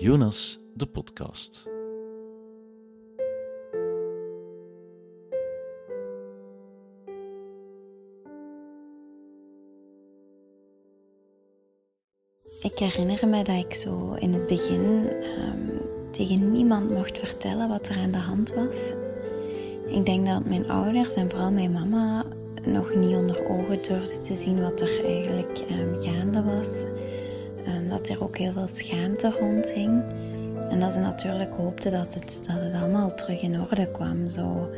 Jonas, de podcast. Ik herinner me dat ik zo in het begin ehm, tegen niemand mocht vertellen wat er aan de hand was. Ik denk dat mijn ouders en vooral mijn mama nog niet onder ogen durfden te zien wat er eigenlijk ehm, gaande was. Ehm, dat er ook heel veel schaamte rondhing. En dat ze natuurlijk hoopten dat het, dat het allemaal terug in orde kwam. Zo.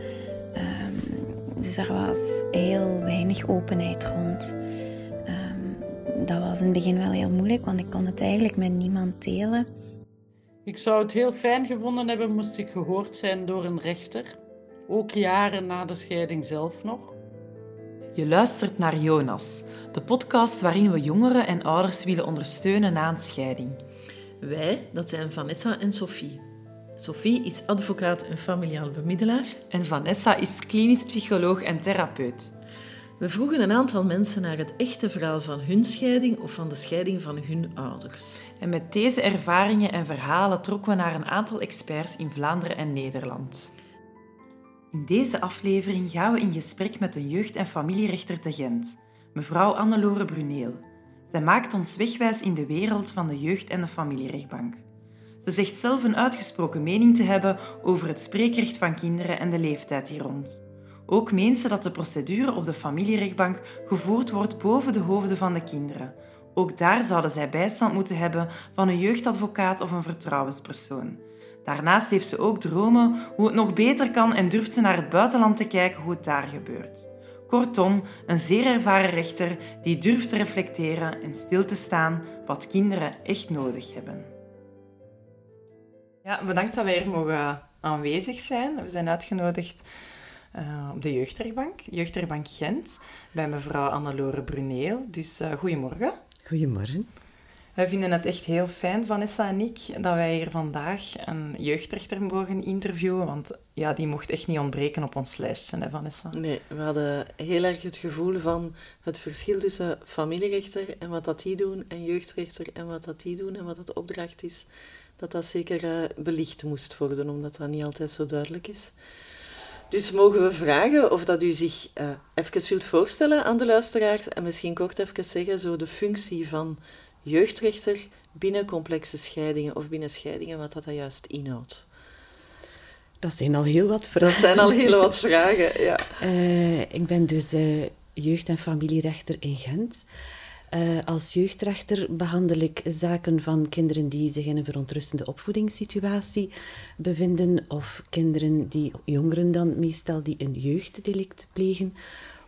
dus er was heel weinig openheid rond dat was in het begin wel heel moeilijk, want ik kon het eigenlijk met niemand delen. Ik zou het heel fijn gevonden hebben moest ik gehoord zijn door een rechter, ook jaren na de scheiding zelf nog. Je luistert naar Jonas, de podcast waarin we jongeren en ouders willen ondersteunen na een scheiding. Wij, dat zijn Vanessa en Sophie. Sophie is advocaat en familiaal bemiddelaar. En Vanessa is klinisch psycholoog en therapeut. We vroegen een aantal mensen naar het echte verhaal van hun scheiding of van de scheiding van hun ouders. En met deze ervaringen en verhalen trokken we naar een aantal experts in Vlaanderen en Nederland. In deze aflevering gaan we in gesprek met een jeugd- en familierechter te Gent, mevrouw Annelore Bruneel. Zij maakt ons wegwijs in de wereld van de jeugd- en de familierechtbank. Ze zegt zelf een uitgesproken mening te hebben over het spreekrecht van kinderen en de leeftijd hier rond. Ook meent ze dat de procedure op de familierechtbank gevoerd wordt boven de hoofden van de kinderen. Ook daar zouden zij bijstand moeten hebben van een jeugdadvocaat of een vertrouwenspersoon. Daarnaast heeft ze ook dromen hoe het nog beter kan en durft ze naar het buitenland te kijken hoe het daar gebeurt. Kortom, een zeer ervaren rechter die durft te reflecteren en stil te staan wat kinderen echt nodig hebben. Ja, bedankt dat wij hier mogen aanwezig zijn. We zijn uitgenodigd uh, op de jeugdrechtbank, jeugdrechtbank Gent, bij mevrouw Annelore Bruneel. Dus uh, goedemorgen. Goedemorgen. Wij vinden het echt heel fijn, Vanessa en ik, dat wij hier vandaag een jeugdrechter mogen interviewen, want ja, die mocht echt niet ontbreken op ons lijstje, hè Vanessa? Nee, we hadden heel erg het gevoel van het verschil tussen familierechter en wat dat die doen, en jeugdrechter en wat dat die doen en wat het opdracht is, dat dat zeker uh, belicht moest worden, omdat dat niet altijd zo duidelijk is. Dus mogen we vragen of dat u zich uh, even wilt voorstellen aan de luisteraars en misschien kort even zeggen zo de functie van jeugdrechter binnen complexe scheidingen of binnen scheidingen, wat dat, dat juist inhoudt. Dat zijn al heel wat vragen. Dat zijn al heel wat vragen, ja. Uh, ik ben dus uh, jeugd- en familierechter in Gent. Uh, als jeugdrechter behandel ik zaken van kinderen die zich in een verontrustende opvoedingssituatie bevinden, of kinderen die, jongeren dan meestal, die een jeugddelict plegen.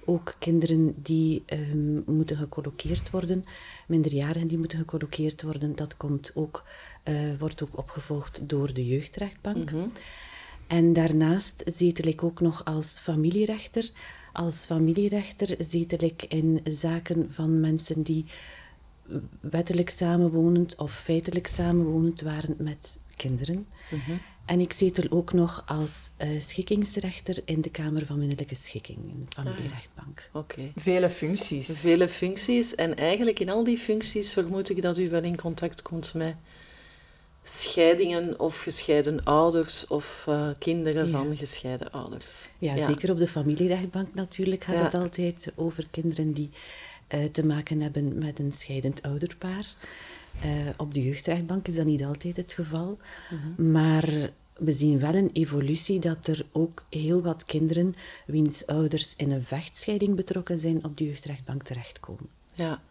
Ook kinderen die um, moeten gecolloqueerd worden, minderjarigen die moeten gecolloqueerd worden. Dat komt ook, uh, wordt ook opgevolgd door de jeugdrechtbank. Mm -hmm. En daarnaast zetel ik ook nog als familierechter als familierechter zetel ik in zaken van mensen die wettelijk samenwonend of feitelijk samenwonend waren met kinderen. Mm -hmm. En ik zetel ook nog als uh, schikkingsrechter in de Kamer van Minnelijke Schikking, in de familierechtbank. Ah, Oké. Okay. Vele functies. Vele functies. En eigenlijk in al die functies vermoed ik dat u wel in contact komt met scheidingen of gescheiden ouders of uh, kinderen ja. van gescheiden ouders. Ja, ja, zeker op de familierechtbank natuurlijk gaat ja. het altijd over kinderen die uh, te maken hebben met een scheidend ouderpaar. Uh, op de jeugdrechtbank is dat niet altijd het geval. Mm -hmm. Maar we zien wel een evolutie dat er ook heel wat kinderen wiens ouders in een vechtscheiding betrokken zijn op de jeugdrechtbank terechtkomen. Ja,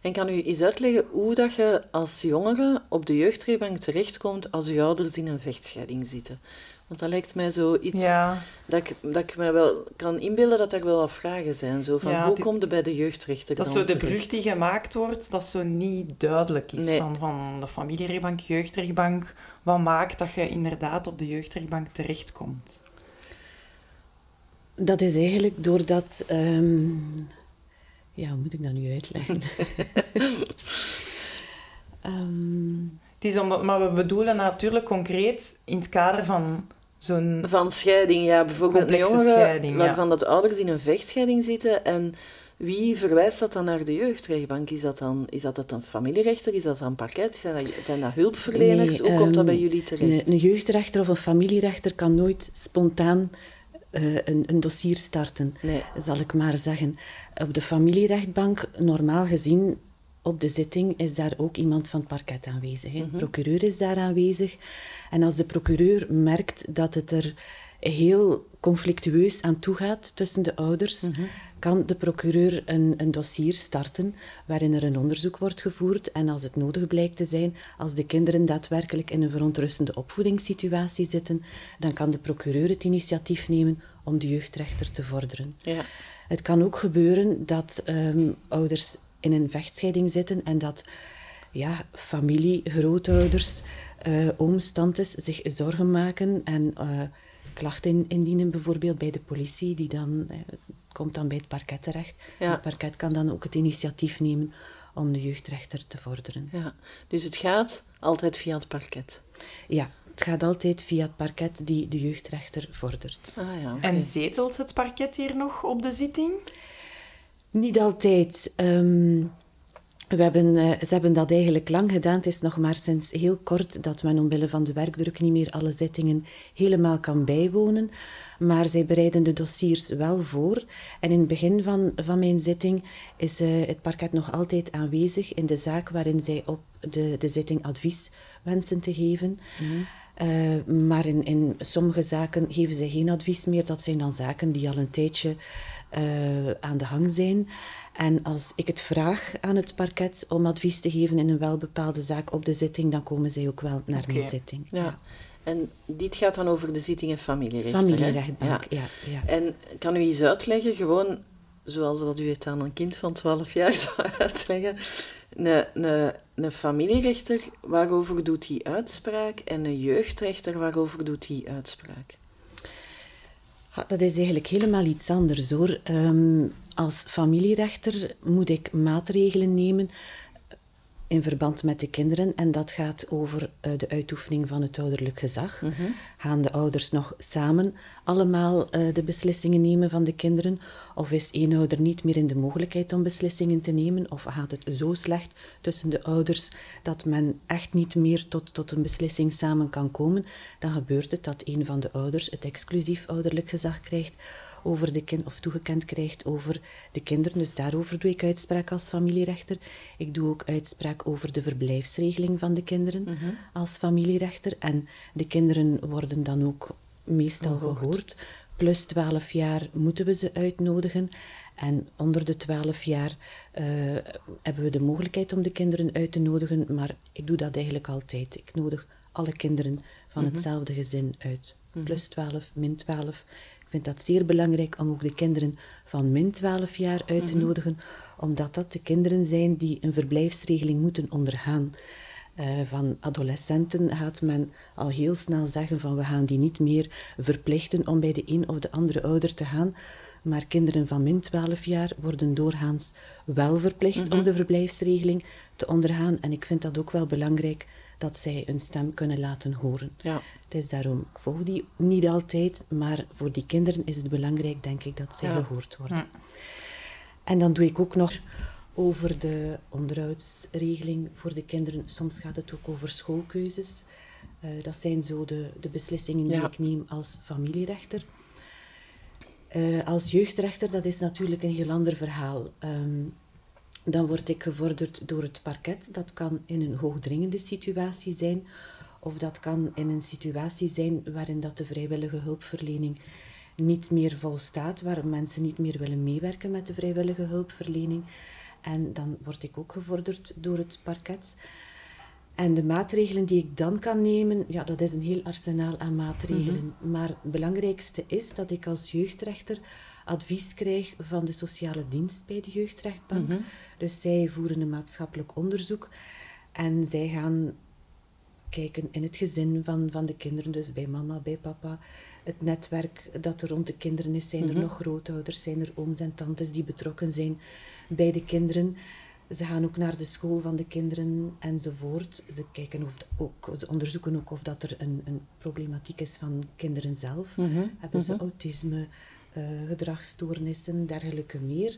en kan u eens uitleggen hoe dat je als jongere op de jeugdrechtbank terechtkomt als uw ouders in een vechtscheiding zitten? Want dat lijkt mij zoiets ja. dat, ik, dat ik me wel kan inbeelden dat er wel wat vragen zijn. Zo van, ja, hoe die, komt het bij de jeugdrechter Dat is zo de brug die gemaakt wordt, dat zo niet duidelijk is. Nee. Van, van de familierechtbank, jeugdrechtbank. Wat maakt dat je inderdaad op de jeugdrechtbank terechtkomt? Dat is eigenlijk doordat... Um, ja, hoe moet ik dat nu uitleggen? um... Het is omdat, maar we bedoelen natuurlijk concreet in het kader van zo'n... Van scheiding, ja. Bijvoorbeeld een jongere scheiding, waarvan ja. dat ouders in een vechtscheiding zitten en Wie verwijst dat dan naar de jeugdrechtbank? Is dat dan, is dat een familierechter? Is dat dan parket? Zijn dat, zijn dat hulpverleners? Nee, Hoe komt dat ehm, bij jullie terecht? Een, een jeugdrechter of een familierechter kan nooit spontaan eh, een, een dossier starten, Nee. zal ik maar zeggen. Op de familierechtbank, normaal gezien, op de zitting is daar ook iemand van het parket aanwezig. hè. De procureur is daar aanwezig. En als de procureur merkt dat het er heel conflictueus aan toe gaat tussen de ouders, kan de procureur een, een dossier starten waarin er een onderzoek wordt gevoerd. En als het nodig blijkt te zijn, als de kinderen daadwerkelijk in een verontrustende opvoedingssituatie zitten, dan kan de procureur het initiatief nemen om de jeugdrechter te vorderen. Ja. Het kan ook gebeuren dat ehm, ouders in een vechtscheiding zitten en dat ja, familie, grootouders, eh ooms, tantes zich zorgen maken en eh, klachten in- indienen, bijvoorbeeld bij de politie, die dan eh, komt dan bij het parket terecht. Ja. Het parket kan dan ook het initiatief nemen om de jeugdrechter te vorderen. Ja. Dus het gaat altijd via het parket. Ja, het gaat altijd via het parket die de jeugdrechter vordert. Ah ja. En zetelt het parket hier nog op de zitting? Niet altijd. Ehm, we hebben, eh, ze hebben dat eigenlijk lang gedaan. Het is nog maar sinds heel kort dat men omwille van de werkdruk niet meer alle zittingen helemaal kan bijwonen. Maar zij bereiden de dossiers wel voor. En in het begin van, van mijn zitting is eh, het parket nog altijd aanwezig in de zaak waarin zij op de, de zitting advies wensen te geven. Eh, maar in, in sommige zaken geven ze geen advies meer. Dat zijn dan zaken die al een tijdje eh, aan de hang zijn. En als ik het vraag aan het parket om advies te geven in een welbepaalde zaak op de zitting, dan komen zij ook wel naar mijn Oké. zitting. Ja. En dit gaat dan over de zittingen familierechter. hè? Familierechtbank, Ja. ja. ja, En kan u eens uitleggen, gewoon zoals dat u het aan een kind van 12 jaar zou uitleggen, een, een, een familierechter, waarover doet hij uitspraak? En een jeugdrechter, waarover doet hij uitspraak? Dat is eigenlijk helemaal iets anders hoor. Ehm, als familierechter moet ik maatregelen nemen in verband met de kinderen. En dat gaat over eh, de uitoefening van het ouderlijk gezag. Gaan de ouders nog samen allemaal eh, de beslissingen nemen van de kinderen? Of is één ouder niet meer in de mogelijkheid om beslissingen te nemen? Of gaat het zo slecht tussen de ouders dat men echt niet meer tot, tot een beslissing samen kan komen? Dan gebeurt het dat een van de ouders het exclusief ouderlijk gezag krijgt over de kind of toegekend krijgt over de kinderen. Dus daarover doe ik uitspraak als familierechter. Ik doe ook uitspraak over de verblijfsregeling van de kinderen als familierechter. En de kinderen worden dan ook meestal gehoord. Plus 12 jaar moeten we ze uitnodigen. En onder de 12 jaar eh, hebben we de mogelijkheid om de kinderen uit te nodigen. Maar ik doe dat eigenlijk altijd. Ik nodig alle kinderen van hetzelfde gezin uit. Plus 12, min 12. Ik vind dat zeer belangrijk om ook de kinderen van min 12 jaar uit te nodigen, omdat dat de kinderen zijn die een verblijfsregeling moeten ondergaan. Eh, van adolescenten gaat men al heel snel zeggen van we gaan die niet meer verplichten om bij de een of de andere ouder te gaan. Maar kinderen van min 12 jaar worden doorgaans wel verplicht om de verblijfsregeling te ondergaan. En ik vind dat ook wel belangrijk dat zij hun stem kunnen laten horen. Ja. Het is daarom, ik volg die niet altijd, maar voor die kinderen is het belangrijk, denk ik, dat zij Ja. gehoord worden. En dan doe ik ook nog over de onderhoudsregeling voor de kinderen. Soms gaat het ook over schoolkeuzes. Eh, dat zijn zo de, de beslissingen die ik neem als familierechter. Eh, als jeugdrechter, dat is natuurlijk een heel ander verhaal. Ehm, dan word ik gevorderd door het parket. Dat kan in een hoogdringende situatie zijn, of dat kan in een situatie zijn waarin dat de vrijwillige hulpverlening niet meer volstaat, waar mensen niet meer willen meewerken met de vrijwillige hulpverlening. En dan word ik ook gevorderd door het parket. En de maatregelen die ik dan kan nemen, ja, dat is een heel arsenaal aan maatregelen. Maar het belangrijkste is dat ik als jeugdrechter advies krijg van de sociale dienst bij de jeugdrechtbank. Dus zij voeren een maatschappelijk onderzoek en zij gaan kijken in het gezin van, van de kinderen, dus bij mama, bij papa. Het netwerk dat er rond de kinderen is. Zijn er nog grootouders? Zijn er ooms en tantes die betrokken zijn bij de kinderen? Ze gaan ook naar de school van de kinderen enzovoort. Ze, kijken of de- ook, ze onderzoeken ook of dat er een, een problematiek is van kinderen zelf. Hebben ze autisme, eh, gedragsstoornissen, dergelijke meer.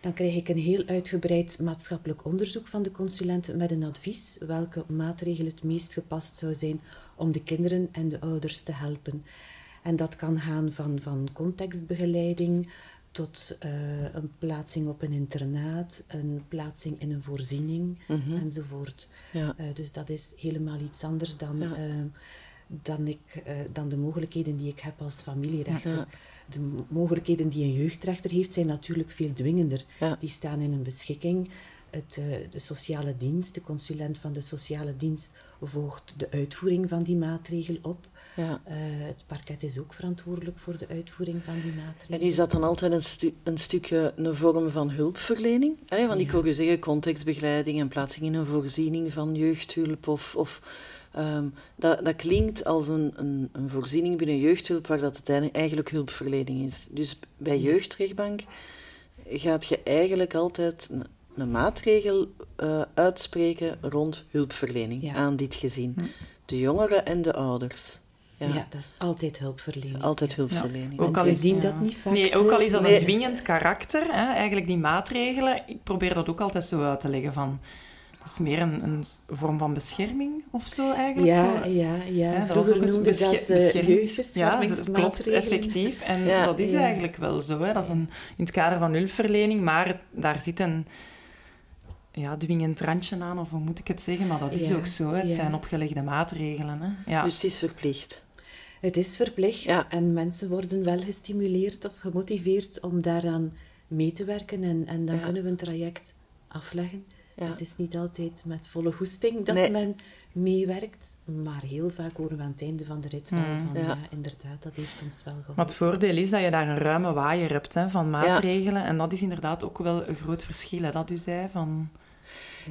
Dan krijg ik een heel uitgebreid maatschappelijk onderzoek van de consulent met een advies welke maatregel het meest gepast zou zijn om de kinderen en de ouders te helpen. En dat kan gaan van, van contextbegeleiding tot uh, een plaatsing op een internaat, een plaatsing in een voorziening Mhm. enzovoort. Ja. Uh, dus dat is helemaal iets anders dan, Ja. uh, dan, ik, uh, dan de mogelijkheden die ik heb als familierechter. Ja. De mo- mogelijkheden die een jeugdrechter heeft zijn natuurlijk veel dwingender. Ja. Die staan in een beschikking. Het, uh, de sociale dienst, de consulent van de sociale dienst, volgt de uitvoering van die maatregel op. Ja. Uh, het parket is ook verantwoordelijk voor de uitvoering van die maatregel. En is dat dan altijd een, stu een stukje een vorm van hulpverlening? Hè, want ik hoor u zeggen contextbegeleiding en plaatsing in een voorziening van jeugdhulp. Of, of, um, dat, dat klinkt als een, een, een voorziening binnen jeugdhulp waar dat het eigenlijk hulpverlening is. Dus bij jeugdrechtbank gaat je eigenlijk altijd een, een maatregel uh, uitspreken rond hulpverlening Ja. aan dit gezin. De jongeren en de ouders. Ja. ja, dat is altijd hulpverlening. Altijd ja. hulpverlening. Ook al zien dat niet vaak Nee, zo. ook al is dat Nee. een dwingend karakter, hè, eigenlijk die maatregelen, ik probeer dat ook altijd zo uit te leggen van... Dat is meer een, een vorm van bescherming of zo eigenlijk. Ja, voor- ja, ja. dat was Vroeger noemde dat uh, beschermings- Ja, dat klopt, effectief. En Ja, dat is ja. eigenlijk wel zo. Hè. Dat is een, in het kader van hulpverlening, maar daar zit een ja, dwingend randje aan, of hoe moet ik het zeggen? Maar dat is Ja, ook zo. hè. Het ja. zijn opgelegde maatregelen. Hè. Ja. Dus het is verplicht. Het is verplicht Ja. en mensen worden wel gestimuleerd of gemotiveerd om daaraan mee te werken. En, en dan Ja. kunnen we een traject afleggen. Ja. Het is niet altijd met volle goesting dat Nee. men meewerkt, maar heel vaak horen we aan het einde van de rit wel Mm. van Ja. ja. inderdaad, dat heeft ons wel geholpen. Maar het voordeel is dat je daar een ruime waaier hebt hè, van maatregelen. En dat is inderdaad ook wel een groot verschil, hè, dat u zei. Van...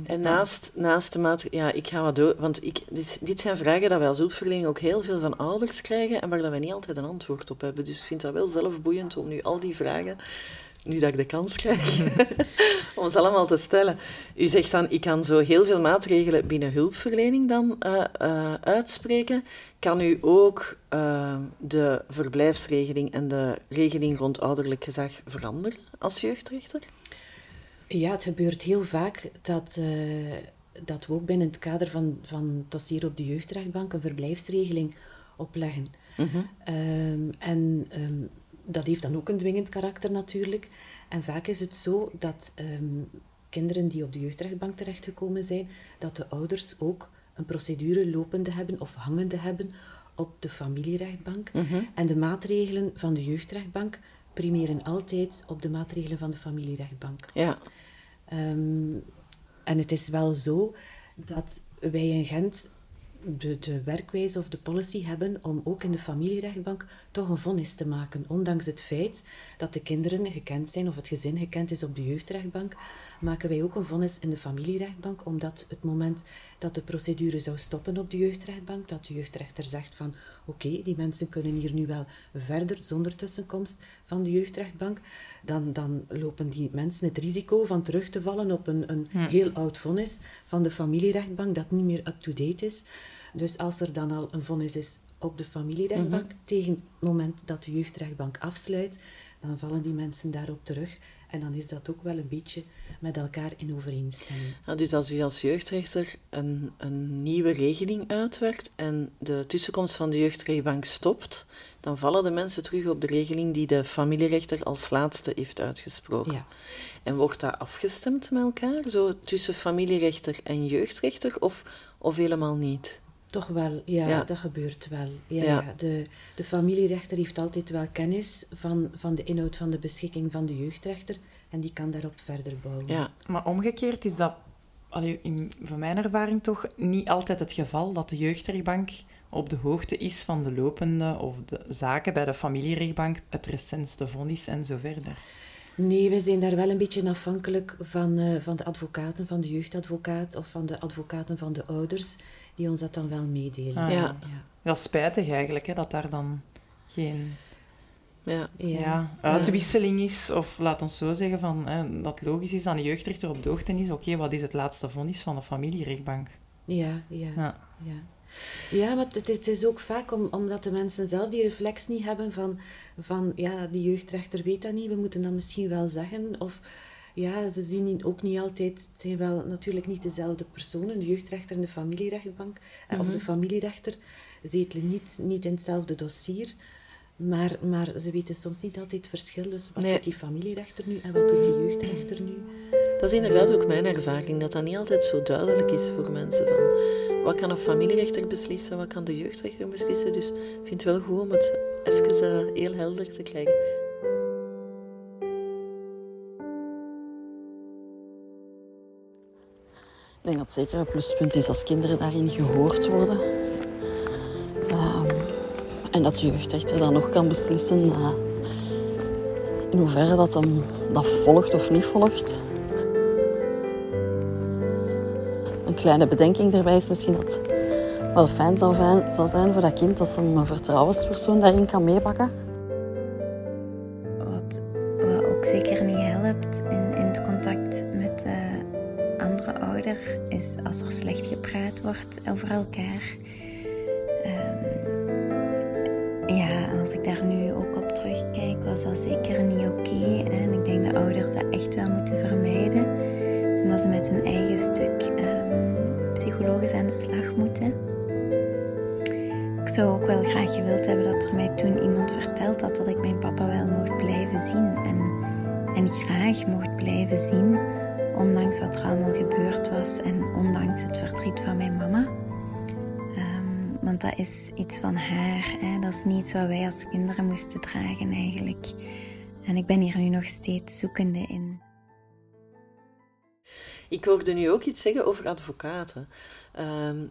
En naast, naast de maatregelen, ja, ik ga wat door, want ik, dit, dit zijn vragen dat wij als hulpverlening ook heel veel van ouders krijgen en waar dat wij niet altijd een antwoord op hebben. Dus ik vind dat wel zelf boeiend om nu al die vragen, nu dat ik de kans krijg, om ze allemaal te stellen. U zegt dan, ik kan zo heel veel maatregelen binnen hulpverlening dan uh, uh, uitspreken. Kan u ook uh, de verblijfsregeling en de regeling rond ouderlijk gezag veranderen als jeugdrechter? Ja, het gebeurt heel vaak dat, dat we ook binnen het kader van, van dossier op de jeugdrechtbank een verblijfsregeling opleggen. Mm -hmm. um, en um, dat heeft dan ook een dwingend karakter natuurlijk. En vaak is het zo dat um, kinderen die op de jeugdrechtbank terechtgekomen zijn, dat de ouders ook een procedure lopende hebben of hangende hebben op de familierechtbank. Mm -hmm. En de maatregelen van de jeugdrechtbank primeren altijd op de maatregelen van de familierechtbank. Ja. Um, en het is wel zo dat wij in Gent de, de werkwijze of de policy hebben om ook in de familierechtbank toch een vonnis te maken. Ondanks het feit dat de kinderen gekend zijn of het gezin gekend is op de jeugdrechtbank, maken wij ook een vonnis in de familierechtbank, omdat het moment dat de procedure zou stoppen op de jeugdrechtbank, dat de jeugdrechter zegt van oké, die mensen kunnen hier nu wel verder zonder tussenkomst van de jeugdrechtbank, dan, dan lopen die mensen het risico van terug te vallen op een, een Hm. heel oud vonnis van de familierechtbank dat niet meer up-to-date is. Dus als er dan al een vonnis is op de familierechtbank, Mhm. tegen het moment dat de jeugdrechtbank afsluit, dan vallen die mensen daarop terug. En dan is dat ook wel een beetje met elkaar in overeenstemming. Ja, dus als u als jeugdrechter een, een nieuwe regeling uitwerkt en de tussenkomst van de jeugdrechtbank stopt, dan vallen de mensen terug op de regeling die de familierechter als laatste heeft uitgesproken. Ja. En wordt dat afgestemd met elkaar, zo tussen familierechter en jeugdrechter, of, of helemaal niet? Toch wel, ja, Ja. dat gebeurt wel. Ja, Ja. ja. De, de familierechter heeft altijd wel kennis van, van de inhoud van de beschikking van de jeugdrechter en die kan daarop verder bouwen. Ja, Maar omgekeerd is dat, allee, in, van mijn ervaring toch, niet altijd het geval dat de jeugdrechtbank op de hoogte is van de lopende of de zaken bij de familierechtbank, het recentste vonnis en zo verder. Nee, wij zijn daar wel een beetje afhankelijk van, eh, van de advocaten, van de jeugdadvocaat of van de advocaten van de ouders, die ons dat dan wel meedelen. Ah, Ja. ja. Dat is spijtig eigenlijk, hè, dat daar dan geen ja. Ja. ja, uitwisseling is. Of laat ons zo zeggen, van, hè, dat logisch is dat een jeugdrechter op de hoogte is. Oké, wat is het laatste vonnis van de familierechtbank? Ja, ja, Ja. Ja. Maar het, het is ook vaak om, omdat de mensen zelf die reflex niet hebben van, van ja, die jeugdrechter weet dat niet, we moeten dat misschien wel zeggen. Of ja, ze zien ook niet altijd, het zijn wel natuurlijk niet dezelfde personen, de jeugdrechter en de familierechtbank, eh, of de Mhm. familierechter zetelen niet, niet in hetzelfde dossier, maar, maar ze weten soms niet altijd het verschil. Dus wat Nee. doet die familierechter nu en wat doet die jeugdrechter nu? Dat is inderdaad ook mijn ervaring, dat dat niet altijd zo duidelijk is voor mensen. Van, wat kan een familierechter beslissen, wat kan de jeugdrechter beslissen. Dus ik vind het wel goed om het even eh, heel helder te krijgen. Ik denk dat het zeker een pluspunt is als kinderen daarin gehoord worden. En dat de jeugdrechter dan nog kan beslissen eh, in hoeverre dat hem dat volgt of niet volgt. Een kleine bedenking daarbij is misschien dat wel fijn zal, fijn zal zijn voor dat kind als een vertrouwenspersoon daarin kan meepakken. Is iets van haar. Hè? Dat is niet iets wat wij als kinderen moesten dragen eigenlijk. En ik ben hier nu nog steeds zoekende in. Ik hoorde nu ook iets zeggen over advocaten. Ehm,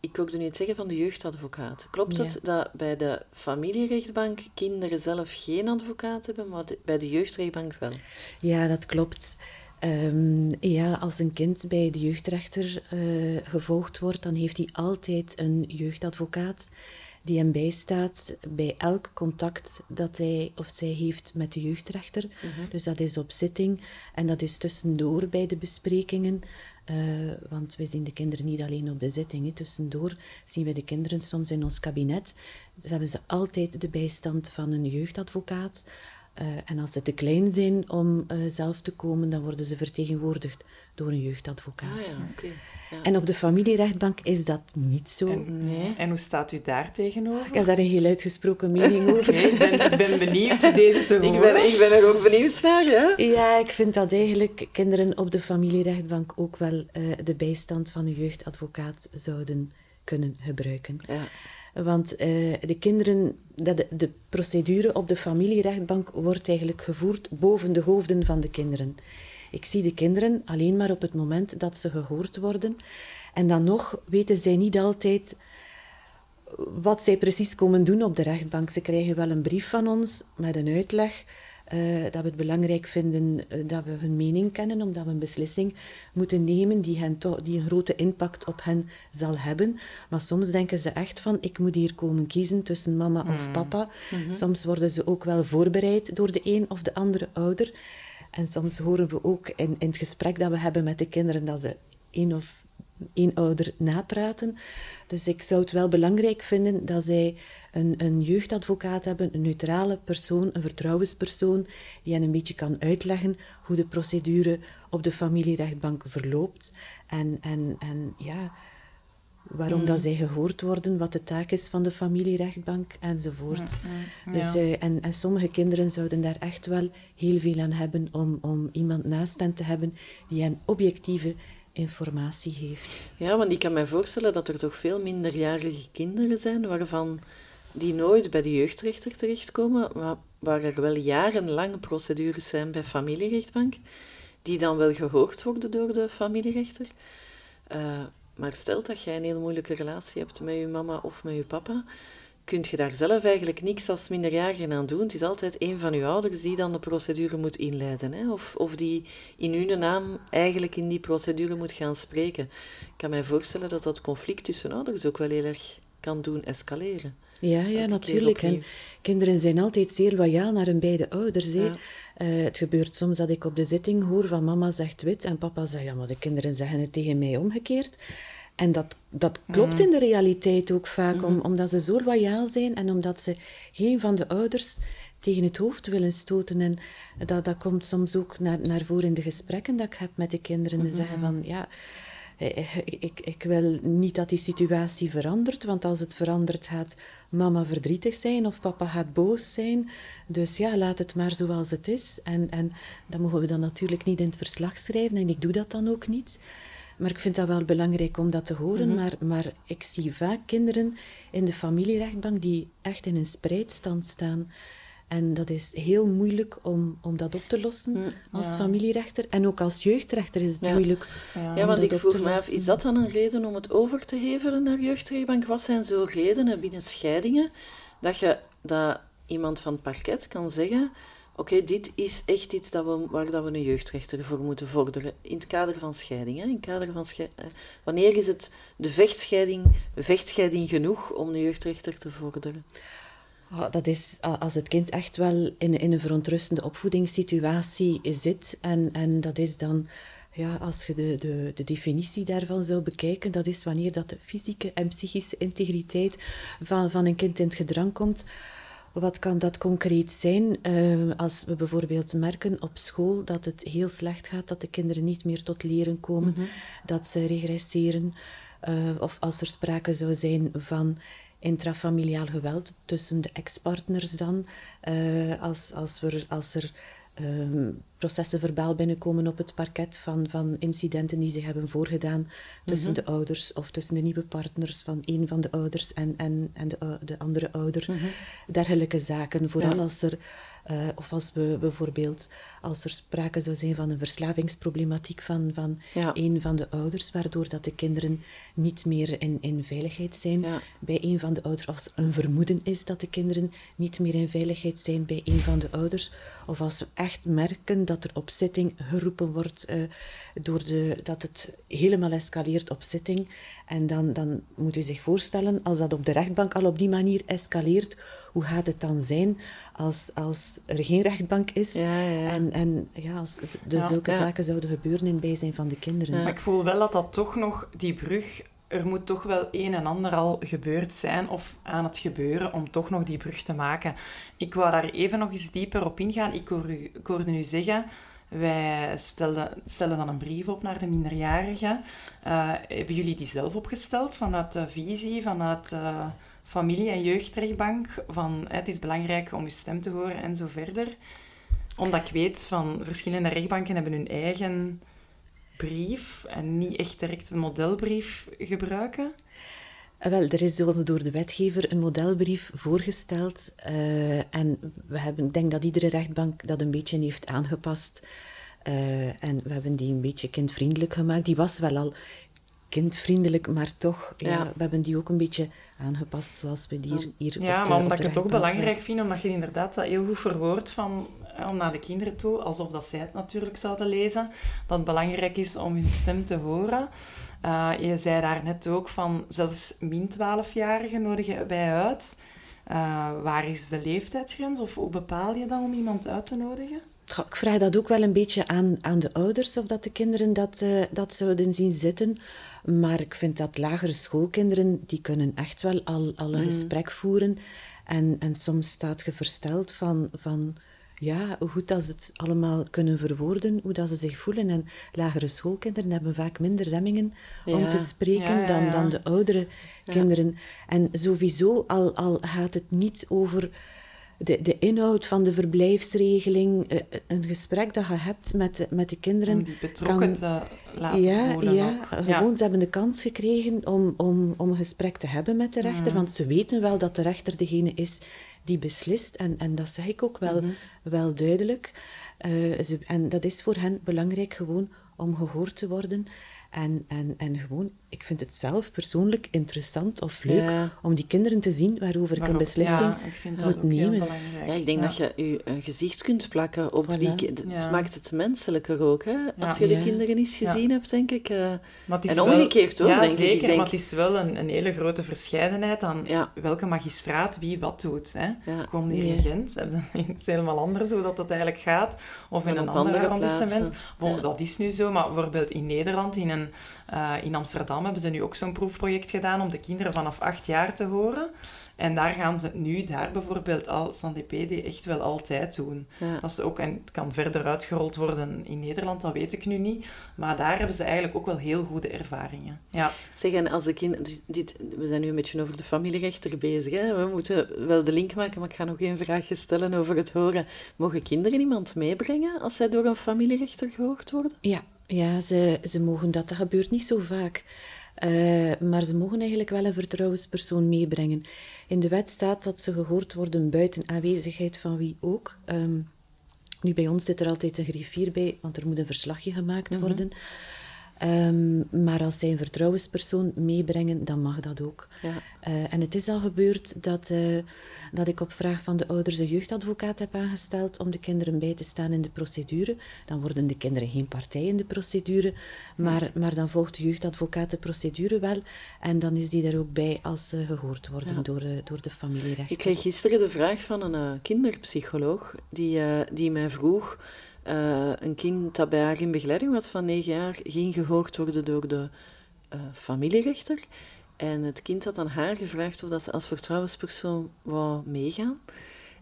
ik hoorde nu iets zeggen van de jeugdadvocaat. Klopt Ja. het dat bij de familierechtbank kinderen zelf geen advocaat hebben, maar de- bij de jeugdrechtbank wel? Ja, dat klopt. Ehm, ja, als een kind bij de jeugdrechter eh, gevolgd wordt, dan heeft hij altijd een jeugdadvocaat die hem bijstaat bij elk contact dat hij of zij heeft met de jeugdrechter. Dus dat is op zitting en dat is tussendoor bij de besprekingen. Eh, want we zien de kinderen niet alleen op de zitting. Tussendoor zien we de kinderen soms in ons kabinet. Dus hebben ze altijd de bijstand van een jeugdadvocaat. Eh, en als ze te klein zijn om eh, zelf te komen, dan worden ze vertegenwoordigd door een jeugdadvocaat. Ah ja, oké. Ja. En op de familierechtbank is dat niet zo. En, Nee. en hoe staat u daar tegenover? Ik heb daar een heel uitgesproken mening over. Nee, ik ben, ik ben benieuwd deze te horen. Ik ben, ik ben er ook benieuwd naar, ja. Ja, ik vind dat eigenlijk kinderen op de familierechtbank ook wel eh, de bijstand van een jeugdadvocaat zouden kunnen gebruiken. ja. Want eh, de kinderen, dat de, de procedure op de familierechtbank wordt eigenlijk gevoerd boven de hoofden van de kinderen. Ik zie de kinderen alleen maar op het moment dat ze gehoord worden. En dan nog weten zij niet altijd wat zij precies komen doen op de rechtbank. Ze krijgen wel een brief van ons met een uitleg. Eh, dat we het belangrijk vinden eh, dat we hun mening kennen, omdat we een beslissing moeten nemen die, hen toch, die een grote impact op hen zal hebben. Maar soms denken ze echt van, ik moet hier komen kiezen tussen mama of papa. Soms worden ze ook wel voorbereid door de een of de andere ouder. En soms horen we ook in, in het gesprek dat we hebben met de kinderen dat ze één of één ouder napraten. Dus ik zou het wel belangrijk vinden dat zij een, een jeugdadvocaat hebben, een neutrale persoon, een vertrouwenspersoon, die hen een beetje kan uitleggen hoe de procedure op de familierechtbank verloopt. En, en, en ja, waarom dat zij gehoord worden, wat de taak is van de familierechtbank enzovoort. Dus, eh, en, en sommige kinderen zouden daar echt wel heel veel aan hebben om, om iemand naast hen te hebben die hen objectieve informatie heeft. Ja, want ik kan me voorstellen dat er toch veel minderjarige kinderen zijn waarvan die nooit bij de jeugdrechter terechtkomen, maar waar er wel jarenlang procedures zijn bij familierechtbank, die dan wel gehoord worden door de familierechter. Eh, maar stel dat jij een heel moeilijke relatie hebt met je mama of met je papa, kun je daar zelf eigenlijk niks als minderjarige aan doen. Het is altijd een van je ouders die dan de procedure moet inleiden. Hè? Of, of die in hun naam eigenlijk in die procedure moet gaan spreken. Ik kan mij voorstellen dat dat conflict tussen ouders ook wel heel erg kan doen escaleren. Ja, ja, natuurlijk. En kinderen zijn altijd zeer loyaal naar hun beide ouders. Ja. Eh, het gebeurt soms dat ik op de zitting hoor van mama zegt wit en papa zegt ja, maar de kinderen zeggen het tegen mij omgekeerd. En dat, dat klopt in de realiteit ook vaak, om, omdat ze zo loyaal zijn en omdat ze geen van de ouders tegen het hoofd willen stoten. En dat, dat komt soms ook naar, naar voren in de gesprekken dat ik heb met de kinderen. Ze zeggen van, ja, ik, ik wil niet dat die situatie verandert, want als het verandert gaat mama verdrietig zijn of papa gaat boos zijn. Dus ja, laat het maar zoals het is. En, en dat mogen we dan natuurlijk niet in het verslag schrijven en ik doe dat dan ook niet. Maar ik vind dat wel belangrijk om dat te horen. maar, maar ik zie vaak kinderen in de familierechtbank die echt in een spreidstand staan. En dat is heel moeilijk om, om dat op te lossen Mm, als ja. familierechter. En ook als jeugdrechter is het Ja. moeilijk. Ja, want ik vroeg me af, is dat dan een reden om het over te hevelen naar jeugdrechtbank? Wat zijn zo redenen binnen scheidingen dat, je, dat iemand van het parket kan zeggen... Oké, dit is echt iets dat we, waar dat we een jeugdrechter voor moeten vorderen. In het kader van scheiding. Hè? In het kader van schei- eh, Wanneer is het de vechtscheiding, vechtscheiding genoeg om een jeugdrechter te vorderen? Ah, dat is a- als het kind echt wel in, in een verontrustende opvoedingssituatie zit. En, en dat is dan, ja, als je de, de, de definitie daarvan zou bekijken, dat is wanneer dat de fysieke en psychische integriteit van, van een kind in het gedrang komt. Wat kan dat concreet zijn? Eh, als we bijvoorbeeld merken op school dat het heel slecht gaat, dat de kinderen niet meer tot leren komen, dat ze regresseren, eh, of als er sprake zou zijn van intrafamiliaal geweld tussen de ex-partners dan, eh, als, als, we, als er ehm, processen verbaal binnenkomen op het parket van, van incidenten die zich hebben voorgedaan tussen de ouders of tussen de nieuwe partners van een van de ouders en, en, en de, de andere ouder. Dergelijke zaken. Vooral Ja. als er, eh, of als we bijvoorbeeld, als er sprake zou zijn van een verslavingsproblematiek van, van Ja. een van de ouders, waardoor dat de kinderen niet meer in, in veiligheid zijn Ja. bij een van de ouders, of als een vermoeden is dat de kinderen niet meer in veiligheid zijn bij een van de ouders, of als we echt merken dat er op zitting geroepen wordt, eh, door de, dat het helemaal escaleert op zitting. En dan, dan moet u zich voorstellen, als dat op de rechtbank al op die manier escaleert, hoe gaat het dan zijn als, als er geen rechtbank is Ja, ja, ja. en, en ja, als zulke zaken zouden gebeuren in het bijzijn van de kinderen. Maar ik voel wel dat dat toch nog, die brug, er moet toch wel een en ander al gebeurd zijn of aan het gebeuren om toch nog die brug te maken. Ik wou daar even nog eens dieper op ingaan. Ik hoorde u zeggen, wij stellen, stellen dan een brief op naar de minderjarigen. Eh, hebben jullie die zelf opgesteld vanuit de visie, vanuit familie- en jeugdrechtbank? Van het is belangrijk om uw stem te horen en zo verder. Omdat ik weet van verschillende rechtbanken hebben hun eigen brief en niet echt direct een modelbrief gebruiken. Eh, Wel, er is door de wetgever een modelbrief voorgesteld. eh, en we hebben, ik denk dat iedere rechtbank dat een beetje heeft aangepast. Eh, en we hebben die een beetje kindvriendelijk gemaakt. Die was wel al kindvriendelijk, maar toch, ja. Ja. we hebben die ook een beetje aangepast zoals we die hier, Ja, maar omdat ik het toch belangrijk vind, omdat je inderdaad dat heel goed verwoordt van, om naar de kinderen toe, alsof dat zij het natuurlijk zouden lezen, dat het belangrijk is om hun stem te horen. Eh, je zei daar net ook van, zelfs min 12-jarigen nodigen wij uit. Eh, waar is de leeftijdsgrens of hoe bepaal je dat om iemand uit te nodigen? Goh, Ik vraag dat ook wel een beetje aan, aan de ouders, of dat de kinderen dat, eh, dat zouden zien zitten. Maar ik vind dat lagere schoolkinderen, die kunnen echt wel al, al een gesprek voeren. En, en soms staat je versteld van, van ja, hoe goed dat ze het allemaal kunnen verwoorden, hoe dat ze zich voelen. En lagere schoolkinderen hebben vaak minder remmingen om Ja. te spreken Ja, ja, Dan, ja. dan de oudere kinderen. En sowieso, al, al gaat het niet over de, de inhoud van de verblijfsregeling, eh, een gesprek dat je hebt met, de- met de kinderen. Om die betrokken te laten ja, voelen ja, ook. gewoon ze hebben de kans gekregen om, om, om een gesprek te hebben met de rechter, want ze weten wel dat de rechter degene is die beslist. En, en dat zeg ik ook wel, wel duidelijk. Eh, ze, en dat is voor hen belangrijk gewoon om gehoord te worden. En, en, en gewoon, ik vind het zelf persoonlijk interessant of leuk Ja. om die kinderen te zien waarover ik een beslissing ja, ik vind dat moet ook heel nemen. belangrijk. Ja, ik denk Ja. dat je je een gezicht kunt plakken op Voilà. die... Het Ja. maakt het menselijker ook, hè? Als Ja. je de Ja. kinderen eens Ja. gezien hebt, denk ik. eh, Maar het is En omgekeerd wel, ook, ja, denk ik. zeker, Ik denk- maar het is wel een, een hele grote verscheidenheid aan Ja. welke magistraat wie wat doet. Hè. Die Ja. regent, hè, het is helemaal anders hoe dat, dat eigenlijk gaat. Of in een ander andere arrondissement. Bon. Dat is nu zo, maar bijvoorbeeld in Nederland, in, een, eh, in Amsterdam Amsterdam hebben ze nu ook zo'n proefproject gedaan om de kinderen vanaf acht jaar te horen. En daar gaan ze nu, daar bijvoorbeeld, al Sandipede echt wel altijd doen. Ja. Dat is ook, en het kan verder uitgerold worden in Nederland, dat weet ik nu niet. Maar daar hebben ze eigenlijk ook wel heel goede ervaringen. Ja. Zeg, en als de kind, dus dit, we zijn nu een beetje over de familierechter bezig. Hè? We moeten wel de link maken, maar ik ga nog één vraagje stellen over het horen. Mogen kinderen iemand meebrengen als zij door een familierechter gehoord worden? Ja, ja ze, ze mogen dat. Dat gebeurt niet zo vaak. Eh, maar ze mogen eigenlijk wel een vertrouwenspersoon meebrengen. In de wet staat dat ze gehoord worden buiten aanwezigheid van wie ook. Ehm, nu, bij ons zit er altijd een griffier bij, want er moet een verslagje gemaakt worden. Ehm, maar als zij een vertrouwenspersoon meebrengen, dan mag dat ook. Ja. Eh, en het is al gebeurd dat, eh, dat ik op vraag van de ouders een jeugdadvocaat heb aangesteld om de kinderen bij te staan in de procedure. Dan worden de kinderen geen partij in de procedure, maar, maar dan volgt de jeugdadvocaat de procedure wel. En dan is die er ook bij als ze gehoord worden Ja. door, de- door de familierechter. Ik kreeg gisteren de vraag van een eh, kinderpsycholoog die, eh, die mij vroeg... eh, een kind dat bij haar in begeleiding was van negen jaar ging gehoord worden door de eh, familierechter. En het kind had aan haar gevraagd of dat ze als vertrouwenspersoon wou meegaan.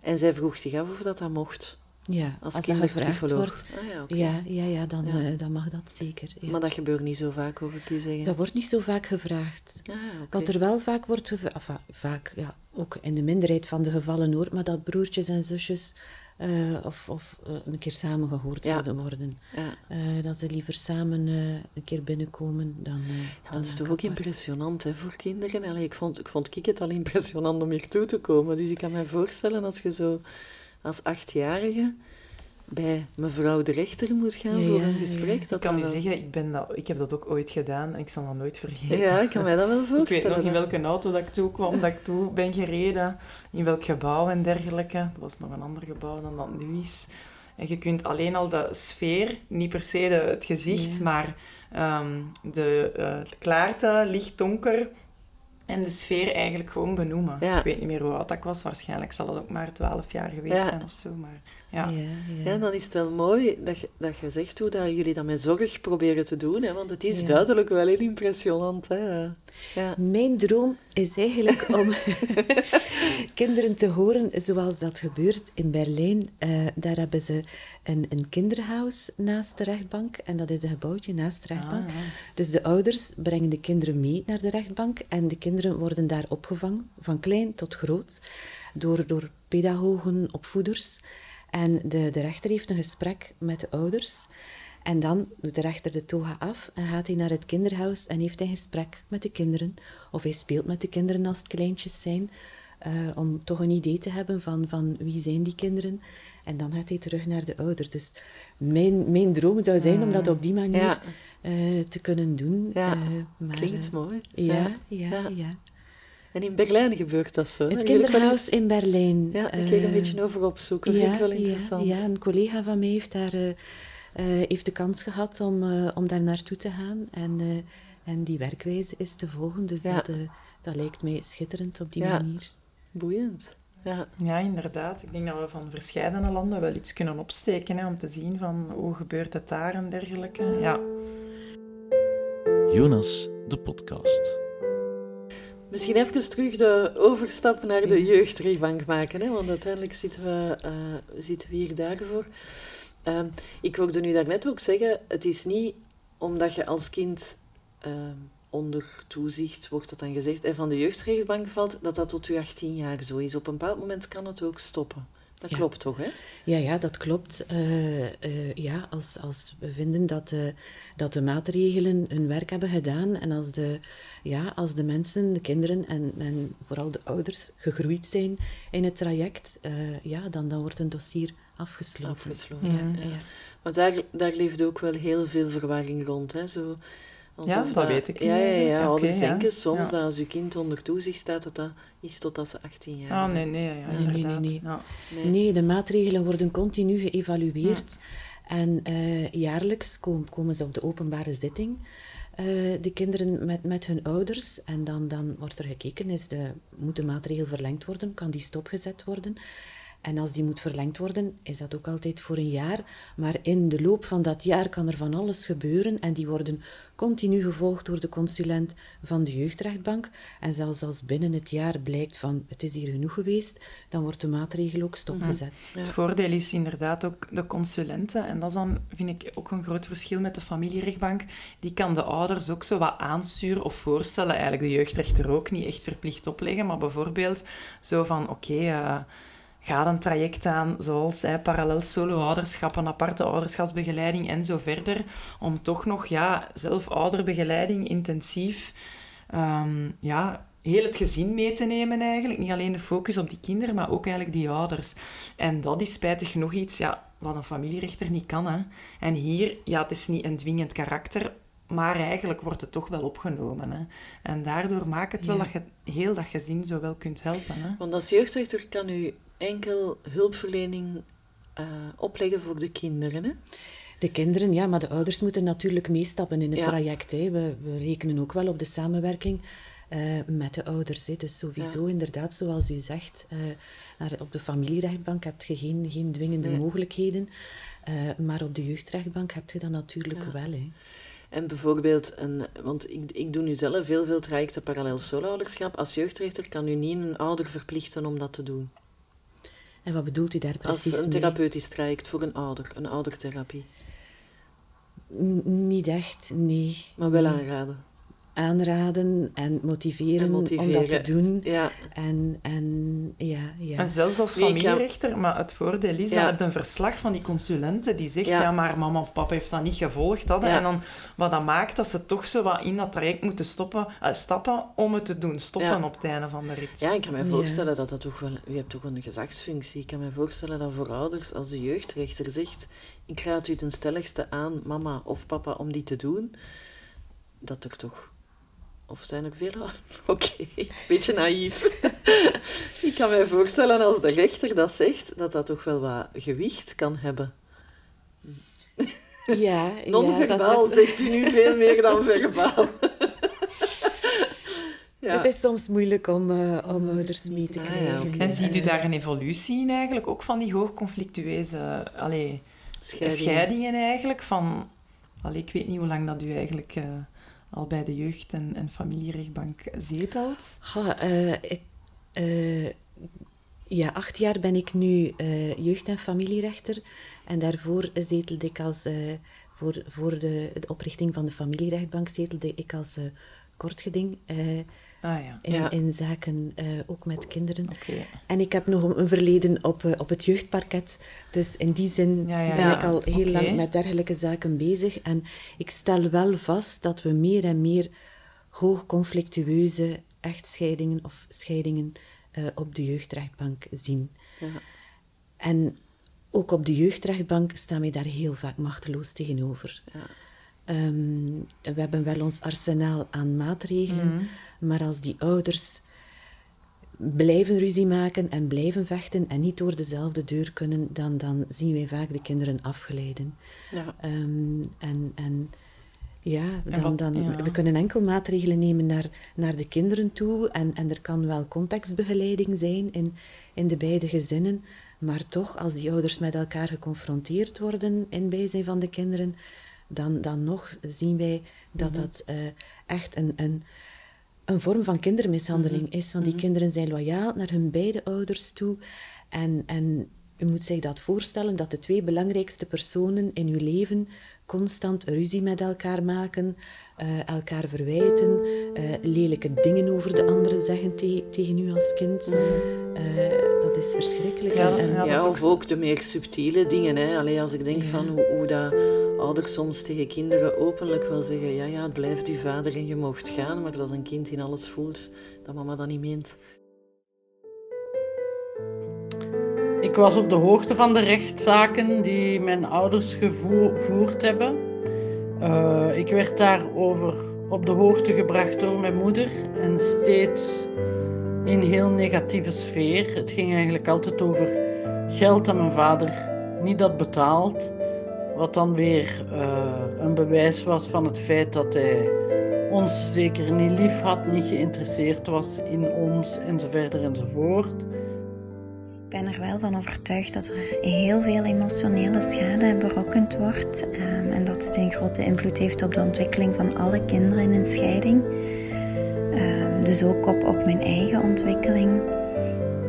En zij vroeg zich af of dat dat mocht Ja, als, als dat gevraagd wordt. Ah, ja. Ja, ja, ja, dan, Ja. eh, dan mag dat zeker. ja. Maar dat gebeurt niet zo vaak, hoor ik u zeggen. Dat wordt niet zo vaak gevraagd. Ah. Wat er wel vaak wordt gevraagd, enfin, vaak, ja, ook in de minderheid van de gevallen hoor, maar dat broertjes en zusjes eh, of, of eh, een keer samen gehoord Ja. zouden worden. Ja. Eh, dat ze liever samen een keer binnenkomen dan. Ja, dan dat is toch ook impressionant hè, voor kinderen. Allee, ik, vond, ik vond het al impressionant om hier toe te komen. Dus ik kan me voorstellen als je zo als achtjarige bij mevrouw de rechter moet gaan Ja, voor een gesprek. ja. Dat Ik kan u dat wel- zeggen, ik, ben dat, ik heb dat ook ooit gedaan en ik zal dat nooit vergeten. Ja, ik kan mij dat wel Ik weet nog voorstellen. in welke auto dat ik toe kwam, dat ik toe ben gereden, in welk gebouw en dergelijke. Dat was nog een ander gebouw dan dat nu is. En je kunt alleen al de sfeer, niet per se de, het gezicht, Ja. maar ehm, de eh, klaarte, licht donker en de sfeer eigenlijk gewoon benoemen. Ja. Ik weet niet meer hoe oud ik was, waarschijnlijk zal het ook maar 12 jaar geweest Ja. zijn of zo. Maar ja. Ja, dan is het wel mooi dat je, dat je zegt hoe dat jullie dat met zorg proberen te doen. Hè, want het is Ja. duidelijk wel heel impressionant. Hè. Ja. Mijn droom is eigenlijk om kinderen te horen zoals dat gebeurt in Berlijn. Eh, daar hebben ze een, een kinderhuis naast de rechtbank. En dat is een gebouwtje naast de rechtbank. Ah. Dus de ouders brengen de kinderen mee naar de rechtbank. En de kinderen worden daar opgevangen, van klein tot groot, door, door pedagogen, opvoeders. En de, de rechter heeft een gesprek met de ouders. En dan doet de rechter de toga af en gaat hij naar het kinderhuis en heeft een gesprek met de kinderen. Of hij speelt met de kinderen als het kleintjes zijn, eh, om toch een idee te hebben van, van wie zijn die kinderen. En dan gaat hij terug naar de ouders. Dus mijn, mijn droom zou zijn om dat op die manier Ja. eh, te kunnen doen. Ja, Eh, maar, Klinkt mooi. ja, ja, Ja. ja. En in Berlijn gebeurt dat zo. Het ik kinderhuis in Berlijn. Ja, een keer een eh, beetje over opzoeken. vind ik wel interessant. Ja, ja, een collega van mij heeft daar eh, eh, heeft de kans gehad om, eh, om daar naartoe te gaan. En, eh, en die werkwijze is te volgen. Dus Ja. dat, dat lijkt mij schitterend op die Ja. manier. Boeiend. Ja. Ja, inderdaad. Ik denk dat we van verschillende landen wel iets kunnen opsteken hè, om te zien van hoe gebeurt het daar en dergelijke. Ja. Jonas, de podcast. Misschien even terug de overstap naar de jeugdrechtbank maken, hè? want uiteindelijk zitten we, eh, zitten we hier daarvoor. Ehm, ik wilde nu daarnet ook zeggen, het is niet omdat je als kind ehm, onder toezicht, wordt dat dan gezegd, en van de jeugdrechtbank valt, dat dat tot je 18 jaar zo is. Op een bepaald moment kan het ook stoppen. Dat Ja. klopt toch, hè? Ja, ja, dat klopt. Eh, eh, ja, als, als we vinden dat de, dat de maatregelen hun werk hebben gedaan en als de, ja, als de mensen, de kinderen en, en vooral de ouders gegroeid zijn in het traject, eh, ja, dan, dan wordt een dossier afgesloten. Afgesloten. Ja, Mhm. ja. Maar daar, daar leeft ook wel heel veel verwarring rond. Hè? Zo, Ja, dat weet ik Ja, niet ja, ja. eigenlijk. Ouders ja. denken soms Ja. dat als je kind onder toezicht staat, dat dat is totdat ze 18 jaar Ah, zijn. nee, nee, ja, Nee, nee, nee, nee. Ja. Nee. Nee, de maatregelen worden continu geëvalueerd. En eh, jaarlijks kom- komen ze op de openbare zitting, eh, de kinderen met, met hun ouders. En dan, dan wordt er gekeken, is de, moet de maatregel verlengd worden? Kan die stopgezet worden? En als die moet verlengd worden, is dat ook altijd voor een jaar. Maar in de loop van dat jaar kan er van alles gebeuren en die worden continu gevolgd door de consulent van de jeugdrechtbank. En zelfs als binnen het jaar blijkt van het is hier genoeg geweest, dan wordt de maatregel ook stopgezet. Het voordeel is inderdaad ook de consulenten. En dat is dan, vind ik, ook een groot verschil met de familierechtbank. Die kan de ouders ook zo wat aansturen of voorstellen. Eigenlijk de jeugdrechter ook niet echt verplicht opleggen. Maar bijvoorbeeld zo van, oké... eh, ga een traject aan, zoals hè, parallel solo-ouderschap, een aparte ouderschapsbegeleiding en zo verder, om toch nog ja, zelf ouderbegeleiding intensief ehm, ja, heel het gezin mee te nemen eigenlijk. Niet alleen de focus op die kinderen, maar ook eigenlijk die ouders. En dat is spijtig genoeg iets ja, wat een familierechter niet kan. Hè. En hier, ja, het is niet een dwingend karakter, maar eigenlijk wordt het toch wel opgenomen. Hè. En daardoor maakt het wel Ja. dat je heel dat gezin zo wel kunt helpen. Hè. Want als jeugdrechter kan u enkel hulpverlening eh, opleggen voor de kinderen. Hè? De kinderen, ja, maar de ouders moeten natuurlijk meestappen in het Ja. traject. Hè. We, we rekenen ook wel op de samenwerking eh, met de ouders. Hè. Dus sowieso, inderdaad, zoals u zegt, eh, naar- op de familierechtbank heb je geen, geen dwingende Nee. mogelijkheden. Eh, maar op de jeugdrechtbank heb je dat natuurlijk Ja. wel. Hè. En bijvoorbeeld, een, want ik, ik doe nu zelf heel veel trajecten parallel solo-ouderschap. Als jeugdrechter kan u niet een ouder verplichten om dat te doen. En wat bedoelt u daar Als precies een mee? therapeutisch traject voor een ouder, een oudertherapie. N- Niet echt, nee. Maar wel Nee. aanraden. Aanraden en motiveren, En om dat te doen. Ja, En, en ja, ja. En zelfs als familierechter, maar het voordeel is, Ja. dan heb je een verslag van die consulenten die zegt, Ja. ja, maar mama of papa heeft dat niet gevolgd. Dat. Ja. En dan, wat dat maakt dat ze toch zo wat in dat traject moeten stoppen, eh, stappen om het te doen. Stoppen Ja. op het einde van de rit. ja, ik kan me Ja. voorstellen dat dat toch wel... U hebt toch een gezagsfunctie. Ik kan me voorstellen dat voor ouders, als de jeugdrechter zegt... Ik raad u ten stelligste aan, mama of papa, om die te doen. Dat er toch... Of zijn er veel? Oké, beetje naïef. ik kan me voorstellen als de rechter dat zegt, dat dat toch wel wat gewicht kan hebben. ja, Non-verbaal ja, dat is- zegt u nu veel meer dan verbaal. ja. Het is soms moeilijk om, eh, om ouders mee te Ah, ja, krijgen. En ziet u daar een evolutie in eigenlijk, ook van die hoogconflictueuze allee, Scheiding. scheidingen eigenlijk? Van, allee, ik weet niet hoe lang dat u eigenlijk eh, al bij de jeugd- en, en familierechtbank zetelt. Eh, eh, ja, acht jaar ben ik nu eh, jeugd- en familierechter. En daarvoor zetelde ik als, voor, voor de, de oprichting van de familierechtbank, zetelde ik als kortgeding Ah ja, in, Ja. in zaken eh, ook met kinderen. En ik heb nog een, een verleden op, eh, op het jeugdparket. Dus in die zin Ja, ja, ben ja. ik al heel lang met dergelijke zaken bezig. En ik stel wel vast dat we meer en meer hoogconflictueuze echtscheidingen of scheidingen eh, op de jeugdrechtbank zien. Ja. En ook op de jeugdrechtbank staan wij daar heel vaak machteloos tegenover. Ja. Ehm, we hebben wel ons arsenaal aan maatregelen, Mhm. Maar als die ouders blijven ruzie maken en blijven vechten en niet door dezelfde deur kunnen, dan, dan zien wij vaak de kinderen afgeleiden. Ja. Ehm, en, en ja, dan, dan, ja. we kunnen enkel maatregelen nemen naar, naar de kinderen toe. En, en er kan wel contextbegeleiding zijn in, in de beide gezinnen. Maar toch, als die ouders met elkaar geconfronteerd worden in bijzijn van de kinderen, dan, dan nog zien wij dat Mhm. dat eh, echt een, een, een vorm van kindermishandeling Mhm. is. Want die kinderen zijn loyaal naar hun beide ouders toe. En, en u moet zich dat voorstellen dat de twee belangrijkste personen in uw leven constant ruzie met elkaar maken, eh, elkaar verwijten, eh, lelijke dingen over de anderen zeggen te- tegen u als kind. Eh, dat is verschrikkelijk. Ja, En- ja. ook of ook de meer subtiele dingen. Hè. Allee, als ik denk Ja. van hoe, hoe dat ouders soms tegen kinderen openlijk wel zeggen: ja, ja, het blijft uw vader en je moogt gaan, maar dat een kind in alles voelt dat mama dat niet meent. Ik was op de hoogte van de rechtszaken die mijn ouders gevoerd hebben. Eh, ik werd daarover op de hoogte gebracht door mijn moeder en steeds in heel negatieve sfeer. Het ging eigenlijk altijd over geld dat mijn vader niet had betaald. Wat dan weer eh, een bewijs was van het feit dat hij ons zeker niet lief had, niet geïnteresseerd was in ons enzovoort enzovoort. Ik ben er wel van overtuigd dat er heel veel emotionele schade berokkend wordt ehm, en dat het een grote invloed heeft op de ontwikkeling van alle kinderen in een scheiding. Ehm, dus ook op, mijn eigen ontwikkeling.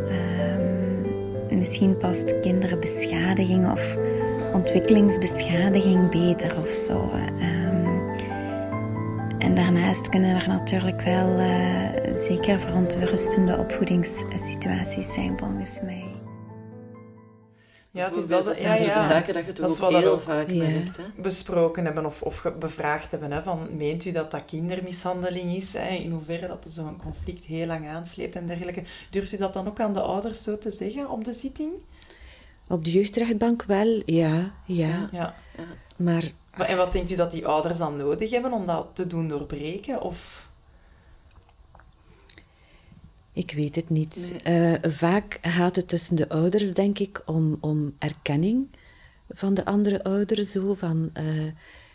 Ehm, misschien past kinderenbeschadiging of ontwikkelingsbeschadiging beter of zo. en daarnaast kunnen er natuurlijk wel uh, zeker verontrustende opvoedingssituaties zijn volgens mij. Ja, het is dat, dat zijn ja, zaken dat je toch ook heel vaak ja. merkt. Hè? Besproken hebben of, of bevraagd hebben. Hè, van, meent u dat dat kindermishandeling is? Hè? In hoeverre dat zo'n conflict heel lang aansleept en dergelijke. Durft u dat dan ook aan de ouders zo te zeggen op de zitting? Op de jeugdrechtbank wel, ja. ja. ja. Maar... En wat denkt u dat die ouders dan nodig hebben om dat te doen doorbreken? Of... Ik weet het niet. Uh, vaak gaat het tussen de ouders, denk ik, om, om erkenning van de andere ouders. Zo van, uh,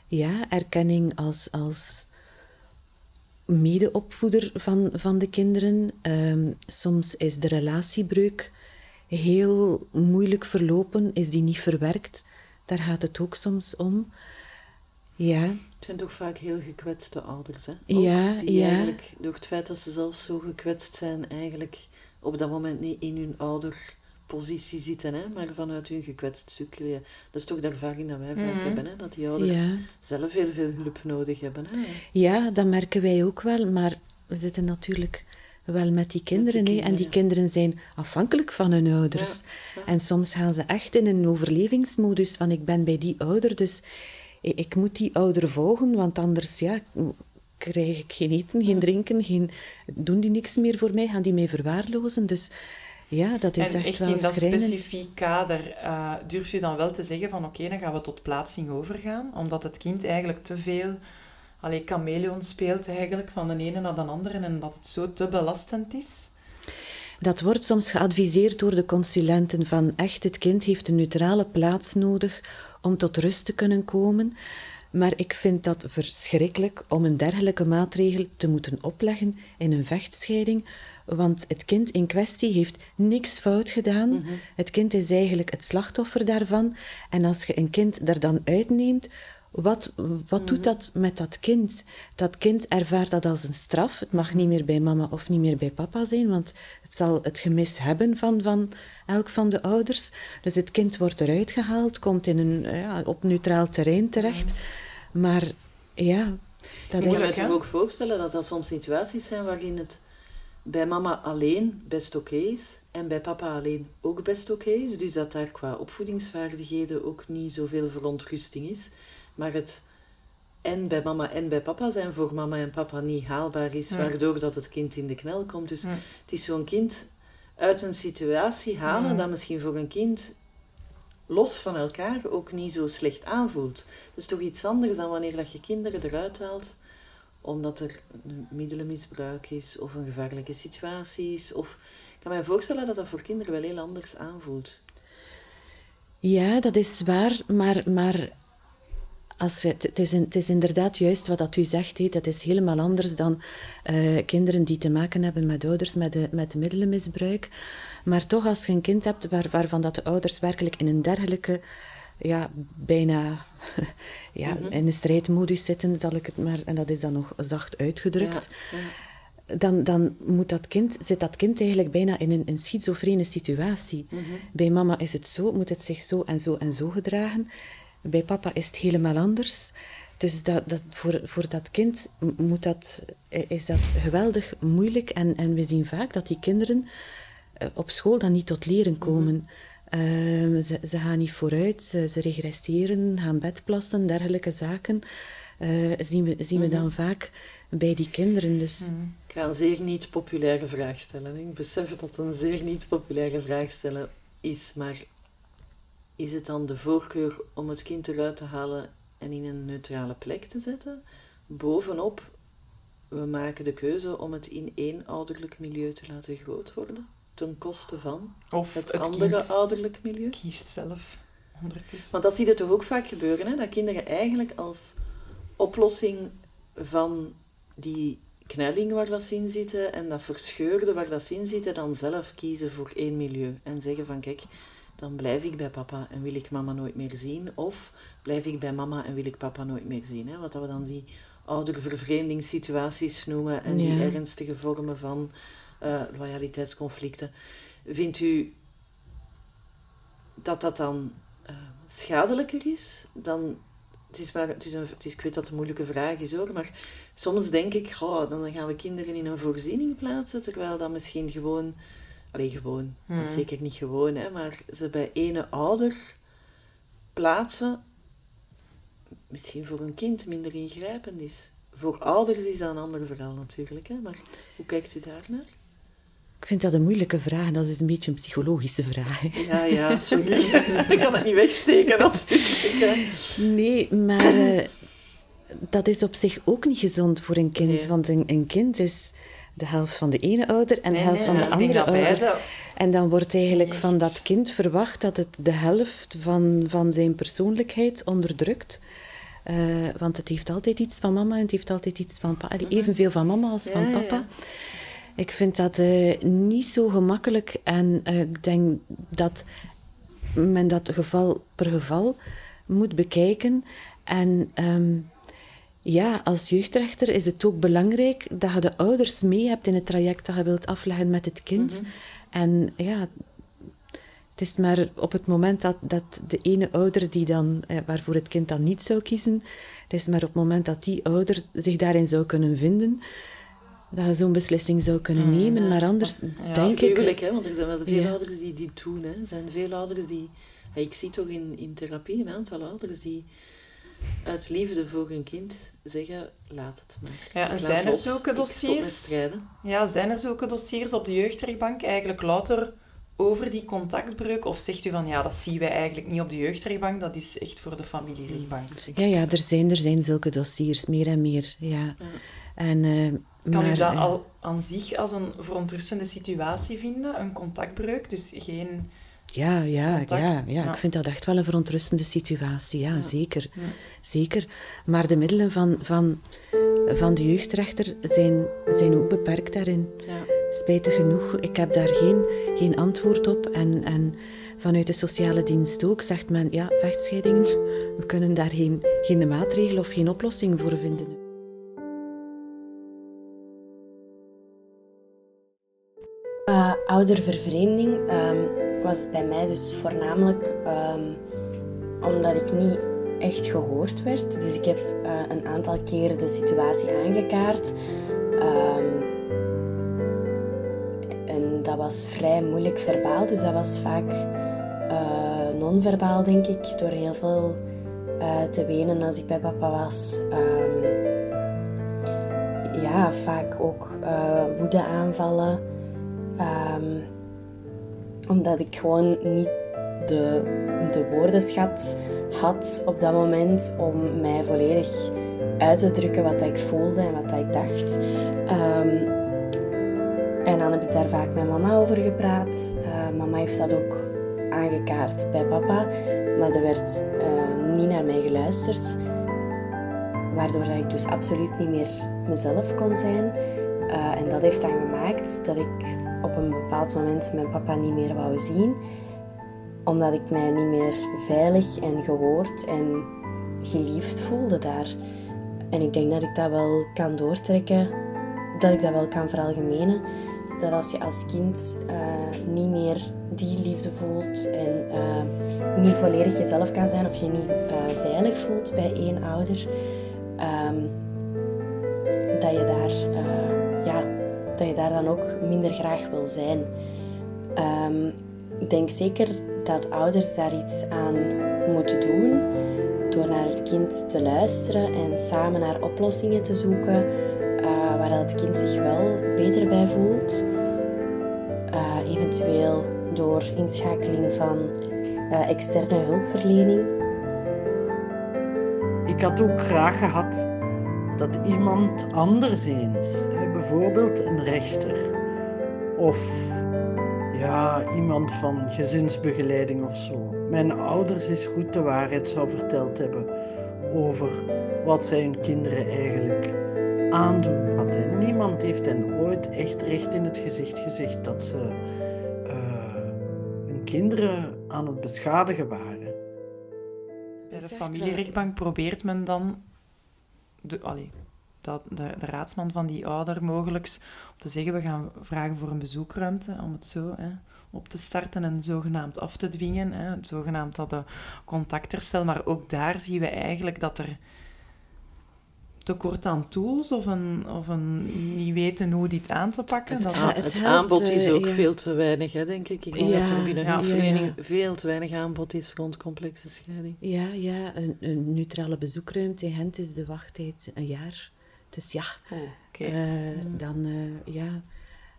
ja, erkenning als, als medeopvoeder van, van de kinderen. Uh, soms is de relatiebreuk heel moeilijk verlopen, is die niet verwerkt. Daar gaat het ook soms om. Ja. Het zijn toch vaak heel gekwetste ouders, hè? Ook ja, die ja. Eigenlijk, door het feit dat ze zelf zo gekwetst zijn, eigenlijk op dat moment niet in hun ouderpositie zitten, hè? maar vanuit hun gekwetst stuk. Dat is toch de ervaring dat wij vaak mhm. hebben, hè? dat die ouders zelf heel veel hulp nodig hebben. Hè? Ja, dat merken wij ook wel, maar we zitten natuurlijk wel met die kinderen. Met die En die kinderen zijn afhankelijk van hun ouders. En soms gaan ze echt in een overlevingsmodus van ik ben bij die ouder, dus ik moet die ouder volgen, want anders ja, krijg ik geen eten, geen drinken, geen, doen die niks meer voor mij, gaan die mij verwaarlozen. Dus ja, dat is echt, wel schrijnend. En in dat specifiek kader uh, durf je dan wel te zeggen van oké, dan gaan we tot plaatsing overgaan, omdat het kind eigenlijk te veel allee, chameleon speelt eigenlijk van de ene naar de andere en dat het zo te belastend is? Dat wordt soms geadviseerd door de consulenten van echt, het kind heeft een neutrale plaats nodig om tot rust te kunnen komen. Maar ik vind dat verschrikkelijk om een dergelijke maatregel te moeten opleggen in een vechtscheiding, want het kind in kwestie heeft niks fout gedaan. Mhm. Het kind is eigenlijk het slachtoffer daarvan. En als je een kind daar dan uitneemt, wat, wat doet mhm. dat met dat kind? Dat kind ervaart dat als een straf. Het mag niet meer bij mama of niet meer bij papa zijn, want het zal het gemis hebben van, van elk van de ouders. Dus het kind wordt eruit gehaald, komt in een, ja, op neutraal terrein terecht. Maar ja, dat is... Ik kan me toch ook voorstellen dat dat soms situaties zijn waarin het bij mama alleen best oké is en bij papa alleen ook best oké is. Dus dat daar qua opvoedingsvaardigheden ook niet zoveel verontrusting is. Maar het en bij mama en bij papa zijn voor mama en papa niet haalbaar is, waardoor dat het kind in de knel komt. Dus het is zo'n kind uit een situatie halen dat misschien voor een kind los van elkaar ook niet zo slecht aanvoelt. Dat is toch iets anders dan wanneer dat je kinderen eruit haalt omdat er een middelenmisbruik is of een gevaarlijke situatie is. Of, ik kan me voorstellen dat dat voor kinderen wel heel anders aanvoelt. Ja, dat is waar, maar, maar als het, is, het is inderdaad juist wat dat u zegt. He, dat is helemaal anders dan uh, kinderen die te maken hebben met ouders met, de, met middelenmisbruik. Maar toch, als je een kind hebt waar, waarvan dat de ouders werkelijk in een dergelijke, ja, bijna ja, mm -hmm. in een strijdmodus zitten, zal ik het maar, en dat is dan nog zacht uitgedrukt. Ja, ja. Dan, dan moet dat kind, zit dat kind eigenlijk bijna in een, een schizofrene situatie. Mm -hmm. Bij mama is het zo, moet het zich zo en zo en zo gedragen. Bij papa is het helemaal anders. Dus dat, dat, voor, voor dat kind moet dat, is dat geweldig moeilijk. En, en we zien vaak dat die kinderen eh, op school dan niet tot leren komen. Mm ze, ze, gaan niet vooruit, ze, ze regresseren, gaan bedplassen, dergelijke zaken. Uh, zien we, zien we dan mhm. vaak bij die kinderen. Dus. Mm Ik ga een zeer niet populaire vraag stellen. Ik besef dat het een zeer niet populaire vraag stellen is, maar is het dan de voorkeur om het kind eruit te halen en in een neutrale plek te zetten? Bovenop, we maken de keuze om het in één ouderlijk milieu te laten groot worden, ten koste van of het, andere ouderlijk milieu. Kiest zelf ondertussen. Want dat zie je toch ook vaak gebeuren, hè? dat kinderen eigenlijk als oplossing van die knelling waar dat ze in zitten en dat verscheurde waar dat ze in zitten, dan zelf kiezen voor één milieu. En zeggen van kijk, dan blijf ik bij papa en wil ik mama nooit meer zien. Of blijf ik bij mama en wil ik papa nooit meer zien. Hè? Wat we dan die oudervervreemdingssituaties noemen en die ernstige vormen van uh, loyaliteitsconflicten. Vindt u dat dat dan uh, schadelijker is dan het is, maar, het is, een, het is, ik weet dat het een moeilijke vraag is hoor, maar soms denk ik, oh, dan gaan we kinderen in een voorziening plaatsen, terwijl dat misschien gewoon, alleen gewoon, dat is hmm. zeker niet gewoon, hè, maar ze bij ene ouder plaatsen, misschien voor een kind minder ingrijpend is. Voor ouders is dat een ander verhaal natuurlijk, hè, maar hoe kijkt u daar naar? Ik vind dat een moeilijke vraag. Dat is een beetje een psychologische vraag. Ja, ja, sorry. ik kan het niet wegsteken natuurlijk. Nee, maar uh, dat is op zich ook niet gezond voor een kind. Want een, een, kind is de helft van de ene ouder en de helft van de andere ouder. En dan wordt eigenlijk van dat kind verwacht dat het de helft van, van zijn persoonlijkheid onderdrukt. Uh, want het heeft altijd iets van mama en het heeft altijd iets van papa. Mhm. Evenveel van mama als van papa. Ik vind dat uh, niet zo gemakkelijk en uh, ik denk dat men dat geval per geval moet bekijken. En um, ja, als jeugdrechter is het ook belangrijk dat je de ouders mee hebt in het traject dat je wilt afleggen met het kind. Mm -hmm. En ja, het is maar op het moment dat, dat de ene ouder die dan, eh, waarvoor het kind dan niet zou kiezen, het is maar op het moment dat die ouder zich daarin zou kunnen vinden, dat je zo'n beslissing zou kunnen mm, nemen. Maar anders ja, denk ik... hè, want er zijn wel veel ouders die die doen. Hè. Er zijn veel ouders die... Ik zie toch in, in therapie een aantal ouders die uit liefde voor hun kind zeggen, laat het maar. Ja, en zijn er zulke dossiers? Ja, zijn er zulke dossiers op de jeugdrechtbank eigenlijk louter over die contactbreuk? Of zegt u van, ja, dat zien wij eigenlijk niet op de jeugdrechtbank, dat is echt voor de familierechtbank? Ja, ja er, zijn, er zijn zulke dossiers, meer en meer, ja. ja. En... Uh, kan maar, u dat al aan zich als een verontrustende situatie vinden? Een contactbreuk, dus geen... Ja, ja, ja, ja, ja, ik vind dat echt wel een verontrustende situatie. Ja, zeker. zeker. Maar de middelen van, van, van de jeugdrechter zijn, zijn ook beperkt daarin. Spijtig genoeg, ik heb daar geen, geen antwoord op. En, en vanuit de sociale dienst ook zegt men, ja, vechtscheidingen, we kunnen daar geen, geen maatregel of geen oplossing voor vinden. Uh, oudervervreemding um, was bij mij dus voornamelijk um, omdat ik niet echt gehoord werd. Dus ik heb uh, een aantal keren de situatie aangekaart. Um, en dat was vrij moeilijk verbaal, dus dat was vaak uh, non-verbaal, denk ik, door heel veel te wenen als ik bij papa was. ja, vaak ook woede aanvallen. Omdat ik gewoon niet de, de woordenschat had op dat moment om mij volledig uit te drukken wat ik voelde en wat ik dacht. Um, en dan heb ik daar vaak met mama over gepraat. Uh, mama heeft dat ook aangekaart bij papa, maar er werd uh, niet naar mij geluisterd. Waardoor ik dus absoluut niet meer mezelf kon zijn. Uh, en dat heeft dan gemaakt dat ik op een bepaald moment mijn papa niet meer wou zien, omdat ik mij niet meer veilig en gehoord en geliefd voelde daar. En ik denk dat ik dat wel kan doortrekken, dat ik dat wel kan veralgemenen. Dat als je als kind uh, niet meer die liefde voelt en uh, niet volledig jezelf kan zijn of je niet uh, veilig voelt bij één ouder, um, dat je daar dat je daar dan ook minder graag wil zijn. Um, ik denk zeker dat ouders daar iets aan moeten doen door naar het kind te luisteren en samen naar oplossingen te zoeken uh, waar het kind zich wel beter bij voelt. Uh, eventueel door inschakeling van uh, externe hulpverlening. Ik had ook graag gehad dat iemand anders eens, bijvoorbeeld een rechter of ja, iemand van gezinsbegeleiding of zo, mijn ouders eens goed de waarheid zou verteld hebben over wat zij hun kinderen eigenlijk aandoen had. En niemand heeft hen ooit echt recht in het gezicht gezegd dat ze uh, hun kinderen aan het beschadigen waren. Bij de familierechtbank probeert men dan de, allee, dat, de, de, raadsman van die ouder mogelijk om te zeggen, we gaan vragen voor een bezoekruimte, om het zo hè, op te starten en zogenaamd af te dwingen. Hè, zogenaamd dat de contacterstel, maar ook daar zien we eigenlijk dat er tekort aan tools of een, of een niet weten hoe dit aan te pakken. Het, dat, het, het aanbod is ook ja. veel te weinig, hè, denk ik. Ik denk ja, dat er binnen ja, vereniging veel te weinig aanbod is rond complexe scheiding. Ja, ja een, een neutrale bezoekruimte in Gent is de wachttijd een jaar. Dus ja, oh, okay. uh, dan uh, ja...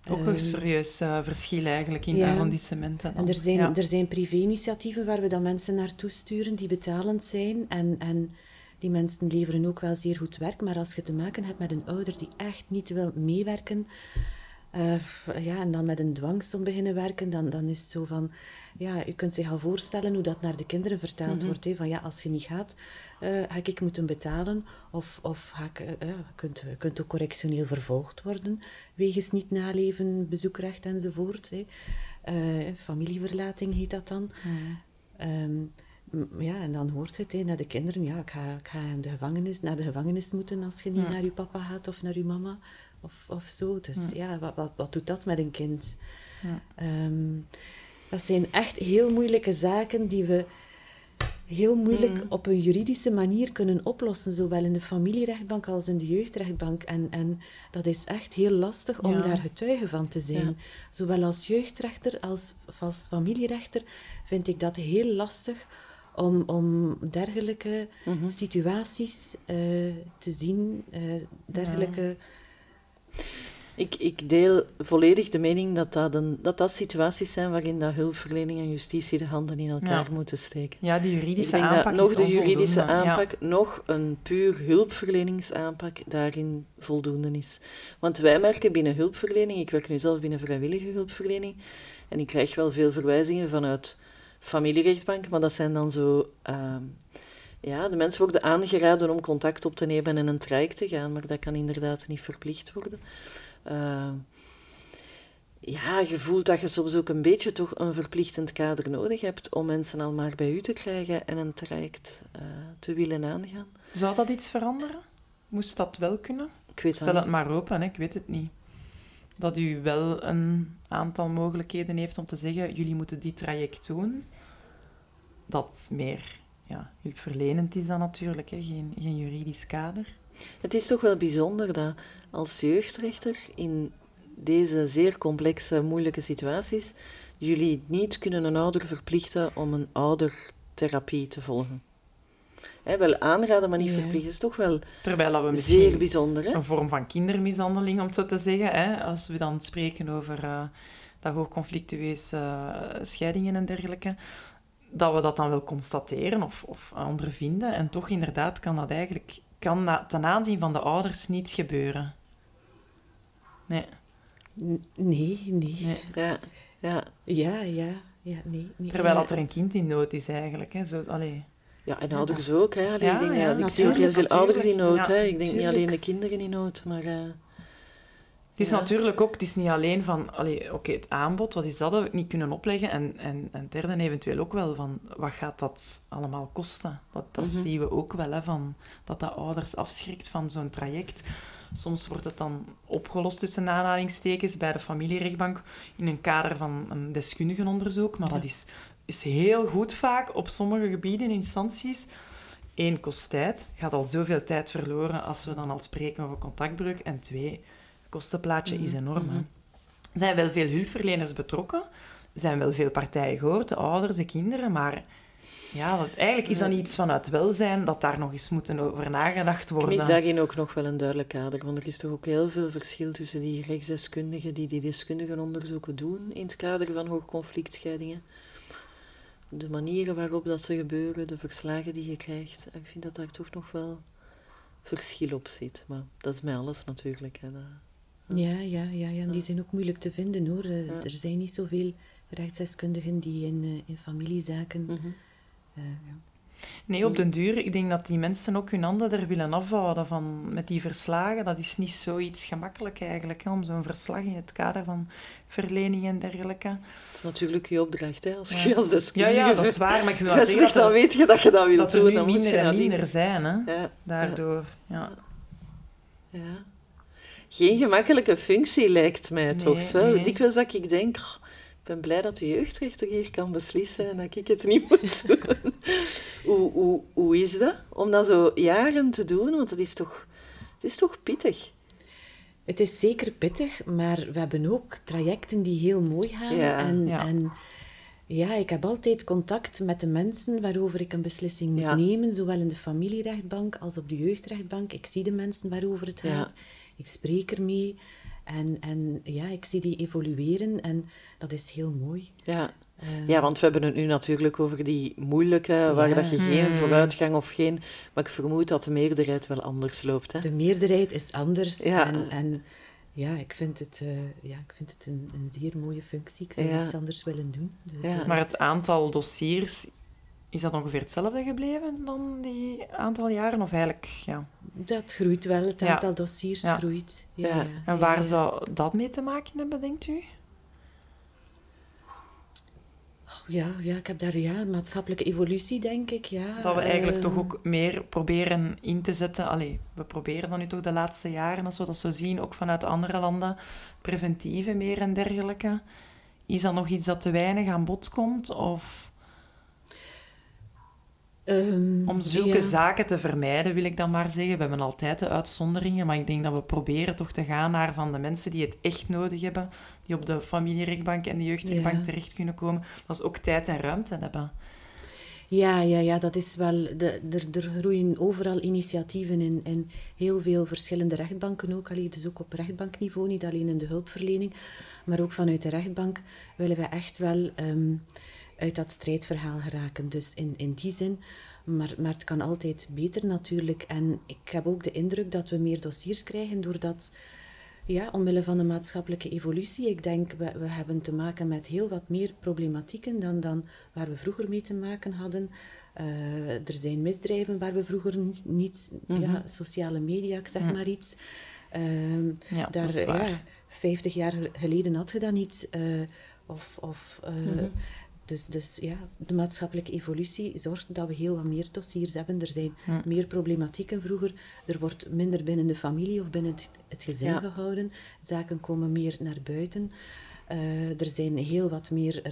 Ook een serieus uh, verschil eigenlijk in ja. arrondissementen. En er zijn, ja. er zijn privé-initiatieven waar we dan mensen naartoe sturen die betalend zijn. En, en die mensen leveren ook wel zeer goed werk. Maar als je te maken hebt met een ouder die echt niet wil meewerken... Ja, en dan met een dwangsom beginnen werken, dan, dan is het zo van... Ja, je kunt zich al voorstellen hoe dat naar de kinderen verteld mm -hmm. wordt. Hè, van ja, als je niet gaat, uh, ga ik moeten betalen. Of, of ga ik, uh, je kunt, kunt ook correctioneel vervolgd worden. Wegens niet naleven, bezoekrecht enzovoort. Hè. familieverlating heet dat dan. Mm. Um, ja, en dan hoort het hè, naar de kinderen. Ja, ik ga, ik ga in de gevangenis, naar de gevangenis moeten als je niet ja. naar je papa gaat of naar je mama. Of, of zo. Dus ja, ja wat, wat, wat doet dat met een kind? Ja. Um, dat zijn echt heel moeilijke zaken die we heel moeilijk mm. op een juridische manier kunnen oplossen, zowel in de familierechtbank als in de jeugdrechtbank. En, en dat is echt heel lastig om ja. daar getuige van te zijn. Ja. Zowel als jeugdrechter als als familierechter vind ik dat heel lastig om, om dergelijke mm -hmm. situaties uh, te zien, uh, dergelijke... Ik, ik deel volledig de mening dat dat, een, dat dat situaties zijn waarin dat hulpverlening en justitie de handen in elkaar ja. moeten steken. Ja, die juridische ik denk aanpak dat nog de juridische aanpak, ja. nog een puur hulpverleningsaanpak daarin voldoende is. Want wij merken binnen hulpverlening, ik werk nu zelf binnen vrijwillige hulpverlening, en ik krijg wel veel verwijzingen vanuit familierechtbank, maar dat zijn dan zo... Uh, ja, de mensen worden aangeraden om contact op te nemen en een traject te gaan, maar dat kan inderdaad niet verplicht worden. Uh, ja, je voelt dat je soms ook een beetje toch een verplichtend kader nodig hebt om mensen al maar bij u te krijgen en een traject uh, te willen aangaan. Zou dat iets veranderen? Moest dat wel kunnen? Ik weet Stel het maar open, hè? ik weet het niet. Dat u wel een aantal mogelijkheden heeft om te zeggen, jullie moeten dit traject doen. Dat meer ja, hulpverlenend is dan natuurlijk, hè? Geen, geen juridisch kader. Het is toch wel bijzonder dat als jeugdrechter in deze zeer complexe, moeilijke situaties jullie niet kunnen een ouder verplichten om een oudertherapie te volgen. Wel aanraden, maar niet ja. verplichten is toch wel Terwijl we zeer bijzonder. Hè? Een vorm van kindermishandeling, om het zo te zeggen. Hè? Als we dan spreken over uh, dat hoogconflictueuze uh, scheidingen en dergelijke dat we dat dan wel constateren of, of ondervinden. En toch inderdaad kan dat eigenlijk kan na, ten aanzien van de ouders niets gebeuren. Nee. N nee, nee. nee. Ja, ja. Ja, ja, ja, nee. nee Terwijl dat er een kind in nood is eigenlijk. Hè. Zo, allee. Ja, en ouders ook. Hè. Allee, ja, ik denk, ja, ik zie ook heel veel ouders in nood. hè. Ik denk niet alleen de kinderen in nood, maar... Uh... Het is ja. natuurlijk ook, het is niet alleen van, oké, okay, het aanbod, wat is dat dat we niet kunnen opleggen? En, en, en derde eventueel ook wel van, wat gaat dat allemaal kosten? Dat, dat mm -hmm. zien we ook wel, hè, van, dat dat ouders afschrikt van zo'n traject. Soms wordt het dan opgelost tussen aanhalingstekens bij de familierechtbank in een kader van een deskundigenonderzoek, maar ja. dat is, is heel goed vaak op sommige gebieden, instanties. Eén, kost tijd. Gaat al zoveel tijd verloren als we dan al spreken over contactbreuk. En twee kostenplaatje is enorm. Mm-hmm. Er zijn wel veel hulpverleners betrokken. Er zijn wel veel partijen gehoord, de ouders, de kinderen, maar ja, eigenlijk is dat niet iets vanuit welzijn dat daar nog eens moeten over nagedacht worden. Ik mis daarin ook nog wel een duidelijk kader, want er is toch ook heel veel verschil tussen die rechtsdeskundigen die die deskundigenonderzoeken doen in het kader van hoogconflictscheidingen. De manieren waarop dat ze gebeuren, de verslagen die je krijgt. Ik vind dat daar toch nog wel verschil op zit. Maar dat is mij alles natuurlijk. Hè. Ja, ja, ja, ja. die zijn ook moeilijk te vinden hoor. Ja. Er zijn niet zoveel rechtsdeskundigen die in, uh, in familiezaken. Mm -hmm. Uh, ja. Nee, op den duur, ik denk dat die mensen ook hun handen er willen afhouden van, met die verslagen. Dat is niet zoiets gemakkelijk eigenlijk, hè, om zo'n verslag in het kader van verlening en dergelijke. Dat is natuurlijk je opdracht, hè, als Ja. je als Ja, deskundige ja, dat is waar, maar ik wil dat dan er, weet je dat je dat wilt dat er doen. nu dan moet je minder en minder zijn, hè, Ja, daardoor. Ja. ja. Geen gemakkelijke functie lijkt mij Nee, toch zo. nee. Dikwijls dat ik denk, "Oh, ik ben blij dat de jeugdrechter hier kan beslissen en dat ik het niet moet doen. hoe, hoe, hoe is dat om dat zo jaren te doen? Want het is toch, het is toch pittig. Het is zeker pittig, maar we hebben ook trajecten die heel mooi gaan. Ja, en, ja. en ja, ik heb altijd contact met de mensen waarover ik een beslissing moet Ja. nemen, zowel in de familierechtbank als op de jeugdrechtbank. Ik zie de mensen waarover het Ja. gaat. Ik spreek ermee. En, en ja, ik zie die evolueren en dat is heel mooi. Ja. Eh, ja, want we hebben het nu natuurlijk over die moeilijke, waar Ja. dat je geen Hmm. vooruitgang of geen... Maar ik vermoed dat de meerderheid wel anders loopt. Hè? De meerderheid is anders. Ja. En, en ja, ik vind het, eh, ja, ik vind het een, een zeer mooie functie. Ik zou Ja. iets anders willen doen. Dus, Ja. eh, Maar het aantal dossiers, is dat ongeveer hetzelfde gebleven dan die aantal jaren? Of eigenlijk, ja. Dat groeit wel, het Ja. aantal dossiers Ja. groeit. Ja. En waar zou dat mee te maken hebben, denkt u? Ja, ja, ik heb daar ja, maatschappelijke evolutie, denk ik. Ja. Dat we eigenlijk Ehm, toch ook meer proberen in te zetten. Allee, we proberen dan nu toch de laatste jaren, als we dat zo zien, ook vanuit andere landen, preventieve meer en dergelijke. Is dat nog iets dat te weinig aan bod komt? Of ehm, om zulke ja. zaken te vermijden, wil ik dan maar zeggen. We hebben altijd de uitzonderingen, maar ik denk dat we proberen toch te gaan naar van de mensen die het echt nodig hebben, die op de familierechtbank en de jeugdrechtbank Ja. terecht kunnen komen. Dat is ook tijd en ruimte hebben. Ja, ja, ja, dat is wel... De, er, er groeien overal initiatieven in, in heel veel verschillende rechtbanken ook. Allee, dus ook op rechtbankniveau, niet alleen in de hulpverlening. Maar ook vanuit de rechtbank willen we echt wel ehm, uit dat strijdverhaal geraken. Dus in, in die zin... Maar, maar het kan altijd beter natuurlijk. En ik heb ook de indruk dat we meer dossiers krijgen doordat... Ja, omwille van de maatschappelijke evolutie. Ik denk, we, we hebben te maken met heel wat meer problematieken dan, dan waar we vroeger mee te maken hadden. Eh, er zijn misdrijven waar we vroeger niet, niet- ja, sociale media, ik zeg Mhm. maar iets. Ehm, Ja, daar, dat is waar. ja, 50 jaar geleden had je dat niet. eh, of, of, eh, Mhm. Dus, dus ja, de maatschappelijke evolutie zorgt dat we heel wat meer dossiers hebben. Er zijn Hm. meer problematieken vroeger. Er wordt minder binnen de familie of binnen het, het gezin Ja. gehouden. Zaken komen meer naar buiten. Eh, er zijn heel wat meer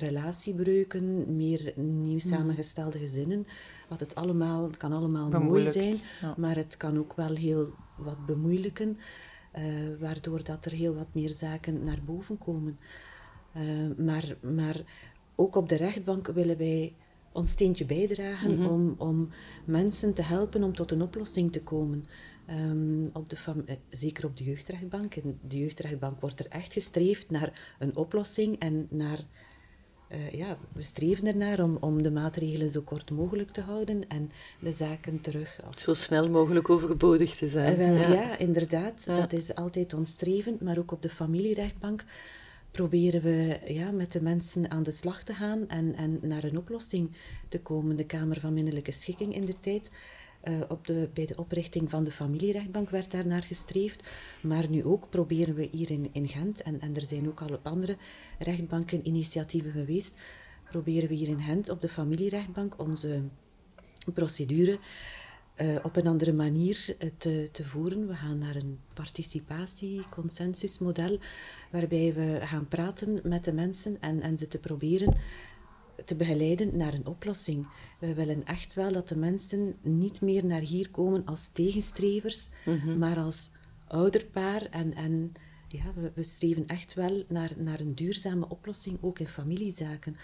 relatiebreuken, meer nieuw samengestelde gezinnen. Wat het allemaal, het kan allemaal mooi Bemoeilijkt, zijn, ja. maar het kan ook wel heel wat bemoeilijken, eh, waardoor dat er heel wat meer zaken naar boven komen. Eh, maar, maar ook op de rechtbank willen wij ons steentje bijdragen Mhm. om, om mensen te helpen om tot een oplossing te komen. Ehm, op de eh, zeker op de jeugdrechtbank. In de jeugdrechtbank wordt er echt gestreefd naar een oplossing en naar... eh, ja, we streven ernaar om, om de maatregelen zo kort mogelijk te houden en de zaken terug Zo snel mogelijk overbodig te zijn. eh, wel, ja. ja. inderdaad. Ja. Dat is altijd ons streven. Maar ook op de familierechtbank proberen we ja, met de mensen aan de slag te gaan en, en naar een oplossing te komen. De Kamer van Minnelijke Schikking in de tijd. eh, op de, bij de oprichting van de familierechtbank werd daar naar gestreefd. Maar nu ook proberen we hier in, in Gent, en, en er zijn ook al op andere rechtbanken initiatieven geweest, proberen we hier in Gent op de familierechtbank onze procedure eh, op een andere manier eh, te, te voeren. We gaan naar een participatie-consensusmodel, waarbij we gaan praten met de mensen en, en ze te proberen te begeleiden naar een oplossing. We willen echt wel dat de mensen niet meer naar hier komen als tegenstrevers, maar als ouderpaar. En, en ja, we, we streven echt wel naar, naar een duurzame oplossing, ook in familiezaken.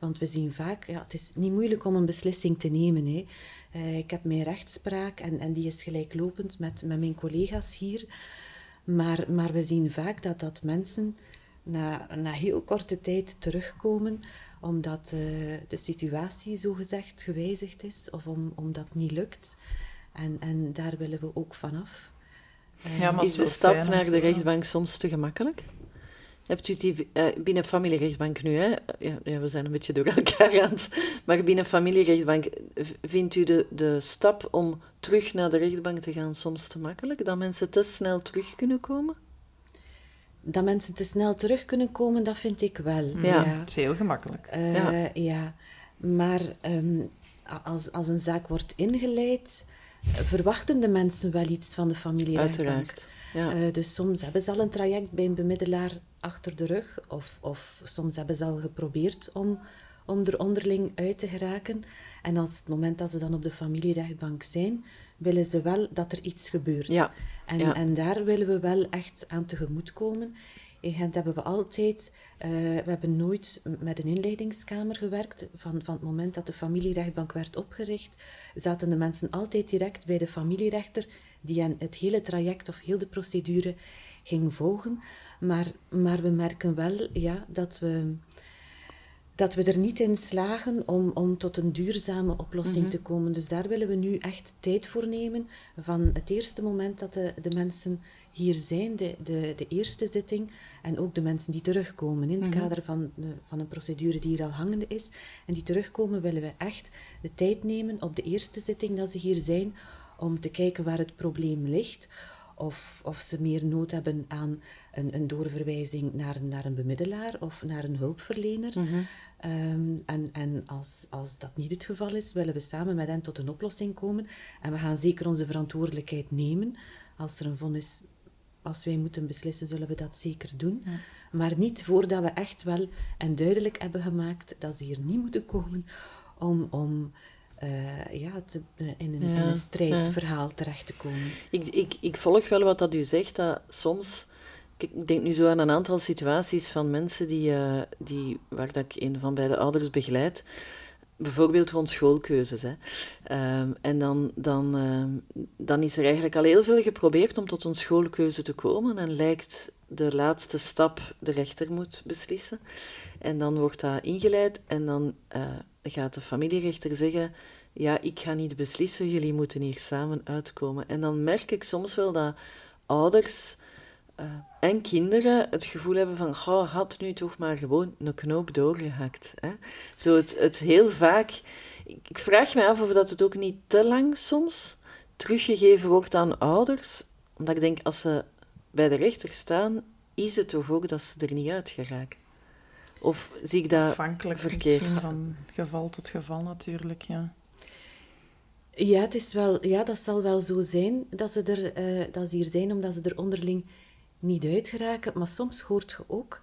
Want we zien vaak, ja, het is niet moeilijk om een beslissing te nemen. Hè. Eh, ik heb mijn rechtspraak en, en die is gelijklopend met, met mijn collega's hier. Maar, maar we zien vaak dat, dat mensen na, na heel korte tijd terugkomen omdat eh, de situatie zogezegd gewijzigd is of om, omdat het niet lukt. En, en daar willen we ook vanaf. Eh, Ja, maar Is de stap naar de rechtbank soms te gemakkelijk? Hebt u die uh, binnen familierechtbank nu, hè? Ja, ja, we zijn een beetje door elkaar aan het... Maar binnen familierechtbank, vindt u de, de stap om terug naar de rechtbank te gaan soms te makkelijk? Dat mensen te snel terug kunnen komen? Dat mensen te snel terug kunnen komen, dat vind ik wel. Ja, ja. het is heel gemakkelijk. Uh, ja. ja. maar um, als, als een zaak wordt ingeleid, verwachten de mensen wel iets van de familierechtbank. Uiteraard. Ja. Uh, dus soms hebben ze al een traject bij een bemiddelaar achter de rug, of, of soms hebben ze al geprobeerd om, om er onderling uit te geraken. En als het moment dat ze dan op de familierechtbank zijn, willen ze wel dat er iets gebeurt. Ja. En, en daar willen we wel echt aan tegemoetkomen. In Gent hebben we altijd, uh, we hebben nooit met een inleidingskamer gewerkt. Van, van het moment dat de familierechtbank werd opgericht, zaten de mensen altijd direct bij de familierechter, die hen het hele traject of heel de procedure ging volgen. Maar, maar we merken wel ja, dat, we, dat we er niet in slagen om, om tot een duurzame oplossing mhm. te komen. Dus daar willen we nu echt tijd voor nemen. Van het eerste moment dat de, de mensen hier zijn, de, de, de eerste zitting, en ook de mensen die terugkomen in het mhm. kader van, van een procedure die hier al hangende is. En die terugkomen, willen we echt de tijd nemen op de eerste zitting dat ze hier zijn, om te kijken waar het probleem ligt. Of, of ze meer nood hebben aan een, een doorverwijzing naar, naar een bemiddelaar of naar een hulpverlener. Mhm. Ehm, en en als, als dat niet het geval is, willen we samen met hen tot een oplossing komen. En we gaan zeker onze verantwoordelijkheid nemen. Als er een vonnis, als wij moeten beslissen, zullen we dat zeker doen. Maar niet voordat we echt wel en duidelijk hebben gemaakt dat ze hier niet moeten komen om, om uh, ja, te, uh, in, een, ja, in een strijdverhaal ja. terecht te komen. Ik, ik, ik volg wel wat dat u zegt, dat soms... Ik denk nu zo aan een aantal situaties van mensen die, uh, die, waar dat ik een van beide ouders begeleid. Bijvoorbeeld rond schoolkeuzes. Hè. Um, en dan, dan, uh, dan is er eigenlijk al heel veel geprobeerd om tot een schoolkeuze te komen. En lijkt de laatste stap de rechter moet beslissen. En dan wordt dat ingeleid en dan uh, gaat de familierechter zeggen: Ja, ik ga niet beslissen, jullie moeten hier samen uitkomen. En dan merk ik soms wel dat ouders uh, en kinderen het gevoel hebben van: Goh, had nu toch maar gewoon een knoop doorgehakt. Hè? Zo het, het heel vaak. Ik vraag me af of dat het ook niet te lang soms teruggegeven wordt aan ouders. Omdat ik denk, als ze bij de rechter staan, is het toch ook dat ze er niet uit geraken. Of zie ik dat Afhankelijk verkeerd? van geval tot geval natuurlijk, ja. Ja, het is wel, ja, dat zal wel zo zijn dat ze, er, uh, dat ze hier zijn omdat ze er onderling niet uit geraken. Maar soms hoort je ook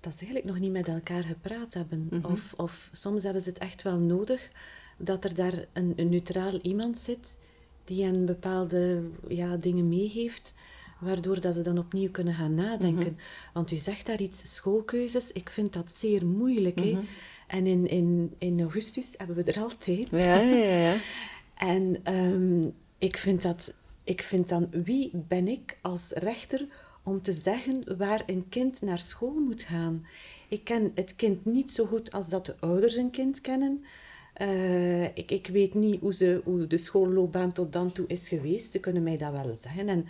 dat ze eigenlijk nog niet met elkaar gepraat hebben. Mhm. of, of soms hebben ze het echt wel nodig dat er daar een, een neutraal iemand zit die hen bepaalde ja, dingen meegeeft waardoor dat ze dan opnieuw kunnen gaan nadenken. Mhm. Want u zegt daar iets, schoolkeuzes, ik vind dat zeer moeilijk. hè? Mhm. En in, in, in augustus hebben we er altijd. Ja, ja, ja. en um, ik, vind dat, ik vind dan, wie ben ik als rechter om te zeggen waar een kind naar school moet gaan? Ik ken het kind niet zo goed als dat de ouders een kind kennen. Uh, ik, ik weet niet hoe, ze, hoe de schoolloopbaan tot dan toe is geweest. Ze kunnen mij dat wel zeggen. En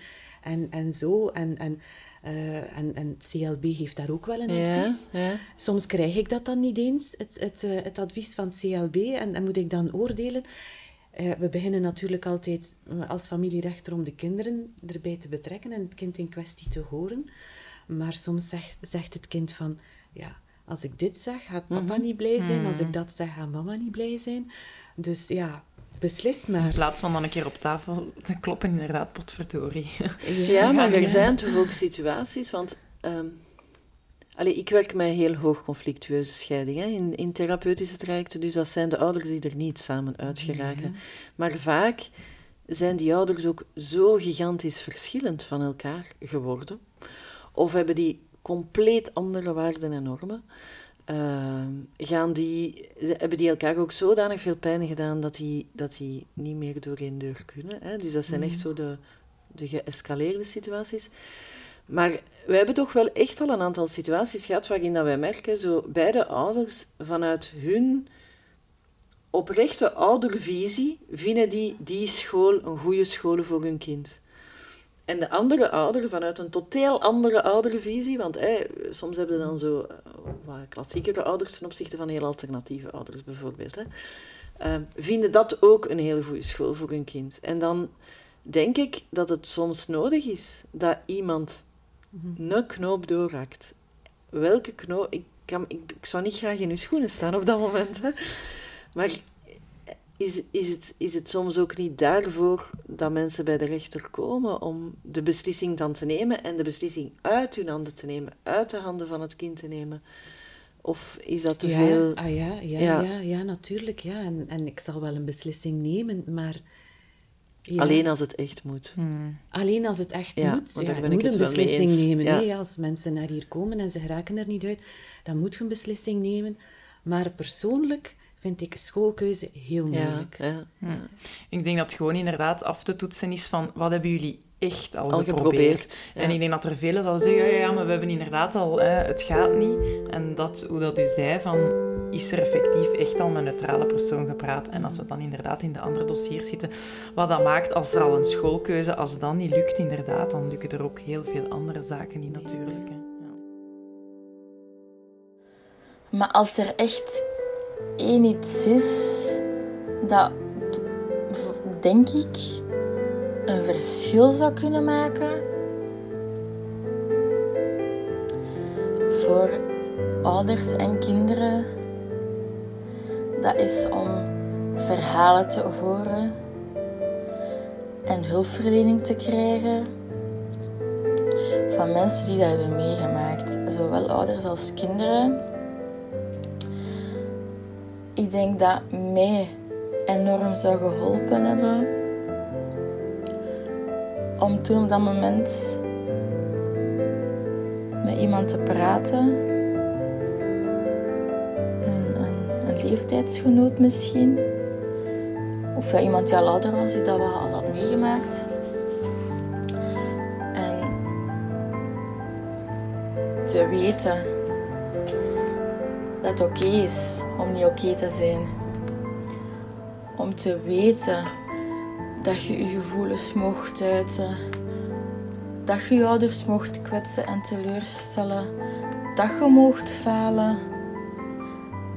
en, en zo. En, en, uh, en, en het CLB geeft daar ook wel een advies. Ja, Soms krijg ik dat dan niet eens, het, het, uh, het advies van het CLB, en, en moet ik dan oordelen. Uh, we beginnen natuurlijk altijd als familierechter om de kinderen erbij te betrekken en het kind in kwestie te horen. Maar soms zegt, zegt het kind van, ja, als ik dit zeg, gaat papa Mhm. niet blij zijn. Als Mhm. ik dat zeg, gaat mama niet blij zijn. Dus ja, beslis maar. In plaats van dan een keer op tafel te kloppen, inderdaad, potverdorie. Ja, maar er zijn toch ook situaties, want ehm, allee, ik werk met heel hoog conflictueuze scheiding hè, in, in therapeutische trajecten, dus dat zijn de ouders die er niet samen uit geraken. Maar vaak zijn die ouders ook zo gigantisch verschillend van elkaar geworden, of hebben die compleet andere waarden en normen. Ehm, gaan die, hebben die elkaar ook zodanig veel pijn gedaan dat die, dat die niet meer door één deur kunnen. Hè? Dus dat zijn echt zo de, de geëscaleerde situaties. Maar we hebben toch wel echt al een aantal situaties gehad waarin dat wij merken, zo beide ouders vanuit hun oprechte oudervisie vinden die die school een goede school voor hun kind. En de andere ouder, vanuit een totaal andere oudervisie, want soms hebben dan zo uh, wat klassiekere ouders ten opzichte van heel alternatieve ouders bijvoorbeeld. Hè, uh, vinden dat ook een hele goede school voor hun kind. En dan denk ik dat het soms nodig is dat iemand mhm. een knoop doorraakt. Welke knoop? Ik, kan, ik, ik zou niet graag in uw schoenen staan op dat moment. Hè. Maar is, is, het, is het soms ook niet daarvoor dat mensen bij de rechter komen om de beslissing dan te nemen en de beslissing uit hun handen te nemen, uit de handen van het kind te nemen? Of is dat te veel? Ah, ja, ja, ja. Ja, ja, natuurlijk. Ja. En, en ik zal wel een beslissing nemen, maar... Alleen als het echt moet. Hmm. Alleen als het echt moet. Ja, je moet een beslissing nemen. Ja. als mensen naar hier komen en ze geraken er niet uit, dan moet je een beslissing nemen. Maar persoonlijk vind ik schoolkeuze heel moeilijk. Ja, ja, Ik denk dat gewoon inderdaad af te toetsen is van wat hebben jullie echt al, geprobeerd. En ik denk dat er velen zouden zeggen, ja, ja, maar we hebben inderdaad al, hè, het gaat niet. En dat, hoe dat u zei, van, is er effectief echt al met een neutrale persoon gepraat? En als we dan inderdaad in de andere dossiers zitten, wat dat maakt als er al een schoolkeuze, als dat niet lukt inderdaad, dan lukken er ook heel veel andere zaken niet natuurlijk. Hè. Ja. Maar als er echt één iets is dat, denk ik, een verschil zou kunnen maken voor ouders en kinderen, dat is om verhalen te horen en hulpverlening te krijgen van mensen die dat hebben meegemaakt, zowel ouders als kinderen denk dat mij enorm zou geholpen hebben om toen op dat moment met iemand te praten. Een, leeftijdsgenoot misschien. Of ja, iemand die al ouder was, die dat wel al had meegemaakt. En te weten het oké is om niet oké te zijn. Om te weten dat je je gevoelens mocht uiten. Dat je je ouders mocht kwetsen en teleurstellen. Dat je mocht falen.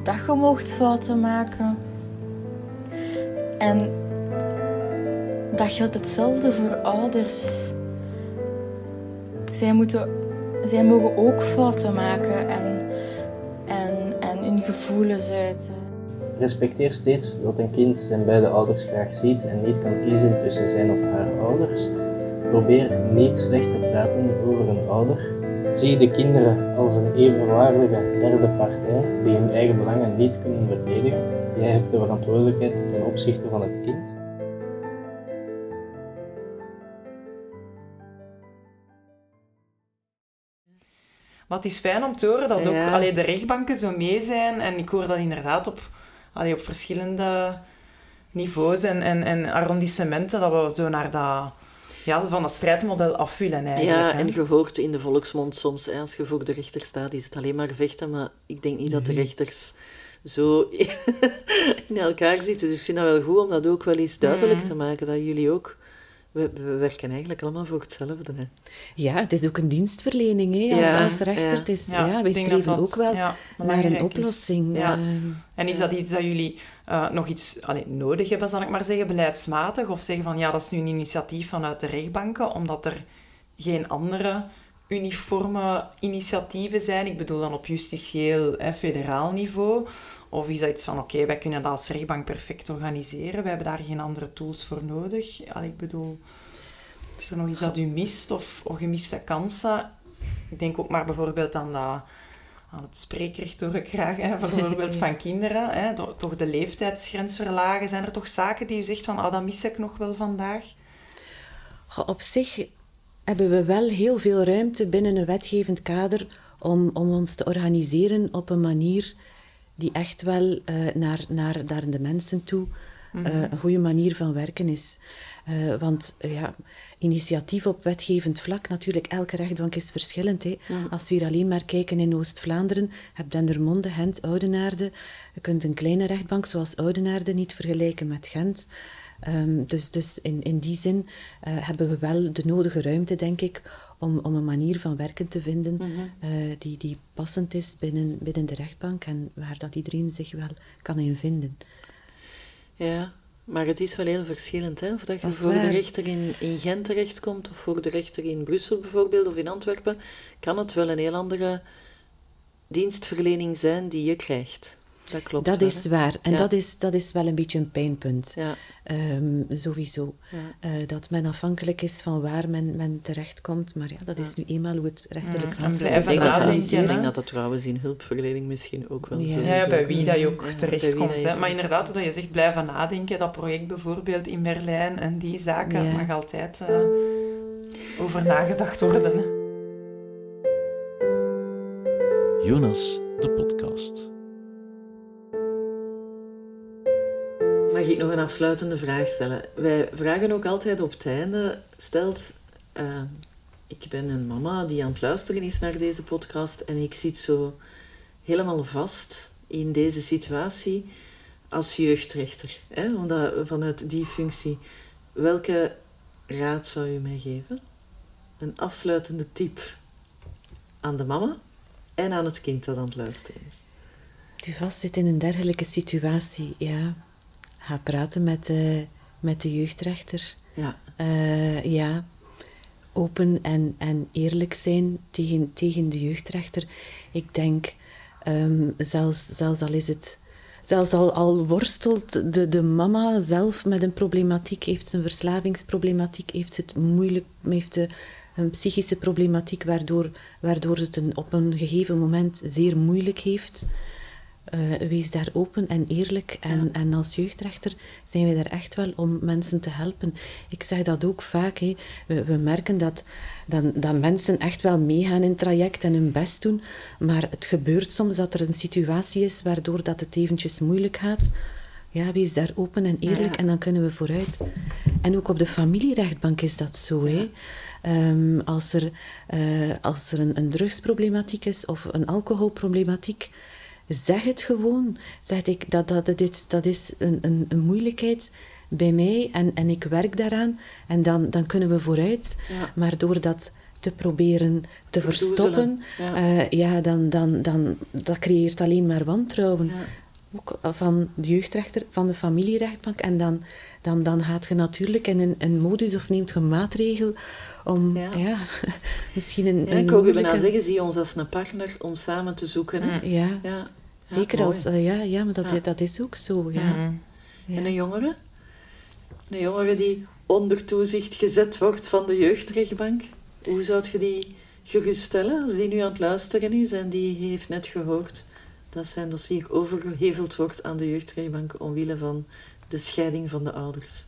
Dat je mocht fouten maken. En dat geldt hetzelfde voor ouders. Zij, moeten, zij mogen ook fouten maken en gevoelens uit. Respecteer steeds dat een kind zijn beide ouders graag ziet en niet kan kiezen tussen zijn of haar ouders. Probeer niet slecht te praten over een ouder. Zie de kinderen als een evenwaardige derde partij die hun eigen belangen niet kunnen verdedigen. Jij hebt de verantwoordelijkheid ten opzichte van het kind. Maar het is fijn om te horen dat ook allee, de rechtbanken zo mee zijn. En ik hoor dat inderdaad op, allee, op verschillende niveaus en, en, en arrondissementen, dat we zo naar dat, ja, van dat strijdmodel af willen eigenlijk. Ja, en je hoort in de volksmond soms, hè, als je voor de rechter staat, is het alleen maar vechten. Maar ik denk niet dat de rechters zo in elkaar zitten. Dus ik vind dat wel goed om dat ook wel eens duidelijk te maken, dat jullie ook we, we, werken eigenlijk allemaal voor hetzelfde. Hè. Ja, het is ook een dienstverlening hè, als, ja, als rechter. Ja. Het is, ja, wij streven ook wel naar een oplossing. Ja. Uh, en is dat iets dat jullie uh, nog iets allee, nodig hebben, zal ik maar zeggen, beleidsmatig? Of zeggen van ja, dat is nu een initiatief vanuit de rechtbanken, omdat er geen andere uniforme initiatieven zijn? Ik bedoel dan op justitieel, hè, federaal niveau. Of is dat iets van, oké, wij kunnen dat als rechtbank perfect organiseren, wij hebben daar geen andere tools voor nodig? Al, ik bedoel, is er nog iets dat u mist of, of gemiste kansen? Ik denk ook maar bijvoorbeeld aan, dat, aan het spreekrecht hoor ik graag, hè, bijvoorbeeld van kinderen. Hè, toch de leeftijdsgrens verlagen. Zijn er toch zaken die u zegt van, ah, dat mis ik nog wel vandaag? Op zich hebben we wel heel veel ruimte binnen een wetgevend kader om, om ons te organiseren op een manier die echt wel uh, naar, naar, naar de mensen toe uh, een goede manier van werken is. Uh, want ja, initiatief op wetgevend vlak, natuurlijk, elke rechtbank is verschillend. Hè. Als we hier alleen maar kijken in Oost-Vlaanderen, heb Dendermonde, Gent, Oudenaarde. Je kunt een kleine rechtbank zoals Oudenaarde niet vergelijken met Gent. Ehm, dus dus in, in die zin eh, hebben we wel de nodige ruimte, denk ik, om, om een manier van werken te vinden Mhm. eh, die, die passend is binnen, binnen de rechtbank en waar dat iedereen zich wel kan in vinden. Ja, maar het is wel heel verschillend, hè? Of dat je Dat voor de rechter in, in Gent terechtkomt, of voor de rechter in Brussel bijvoorbeeld, of in Antwerpen, kan het wel een heel andere dienstverlening zijn die je krijgt. Dat klopt dat wel, is hè? waar. En Ja. dat, is, dat is wel een beetje een pijnpunt. Ja, Ehm, sowieso. ja. Eh, dat men afhankelijk is van waar men, men terechtkomt. Maar ja, dat is nu eenmaal hoe het rechterlijk Mm, raadsel blijven Ik denk, dat, ik denk dat dat trouwens in hulpverlening misschien ook wel Ja. zo Ja, is. bij wie dat je ook Ja, terechtkomt. Hè. Maar inderdaad, dat je zegt blijven nadenken, dat project bijvoorbeeld in Berlijn en die zaken, Ja. mag altijd eh, over nagedacht worden. Hè. Jonas, de podcast. Mag ik nog een afsluitende vraag stellen? Wij vragen ook altijd op het einde, stelt, eh, ik ben een mama die aan het luisteren is naar deze podcast en ik zit zo helemaal vast in deze situatie als jeugdrechter. Hè? Omdat, vanuit die functie, welke raad zou u mij geven? Een afsluitende tip aan de mama en aan het kind dat aan het luisteren is. u vastzit in een dergelijke situatie, ja, ga praten met de, met de jeugdrechter. Ja, Eh, ja, open en, en eerlijk zijn tegen, tegen de jeugdrechter. Ik denk, ehm, zelfs, zelfs al is het... Zelfs al, al worstelt de, de mama zelf met een problematiek, heeft ze een verslavingsproblematiek, heeft ze het moeilijk, heeft ze een psychische problematiek waardoor, waardoor ze het een, op een gegeven moment zeer moeilijk heeft. Eh, wees daar open en eerlijk. En, Ja. en als jeugdrechter zijn we daar echt wel om mensen te helpen. Ik zeg dat ook vaak. We, we merken dat, dat, dat mensen echt wel meegaan in het traject en hun best doen. Maar het gebeurt soms dat er een situatie is waardoor dat het eventjes moeilijk gaat. Ja, wees daar open en eerlijk Ja. en dan kunnen we vooruit. En ook op de familierechtbank is dat zo. Ehm, als er, eh, als er een, een drugsproblematiek is of een alcoholproblematiek, zeg het gewoon. Zeg ik, dat, dat, dat is, dat is een, een, een moeilijkheid bij mij en, en ik werk daaraan. En dan, dan kunnen we vooruit. ja. Maar door dat te proberen te verstoppen, Ja. eh, ja, dan, dan, dan, dat creëert alleen maar wantrouwen. Ja. Ook van de jeugdrechter, van de familierechtbank. En dan, dan, dan gaat je natuurlijk in een, een modus of neemt je maatregel om Ja. ja. misschien een, Ja, een ik wou moeilijke- zeggen, zie ons als een partner om samen te zoeken. hè. Ja, Ja. Zeker als... eh, ja, ja, maar dat, dat is ook zo, ja. Mhm. En een jongere? Een jongere die onder toezicht gezet wordt van de jeugdrechtbank. Hoe zou je die geruststellen als die nu aan het luisteren is en die heeft net gehoord dat zijn dossier overgeheveld wordt aan de jeugdrechtbank omwille van de scheiding van de ouders?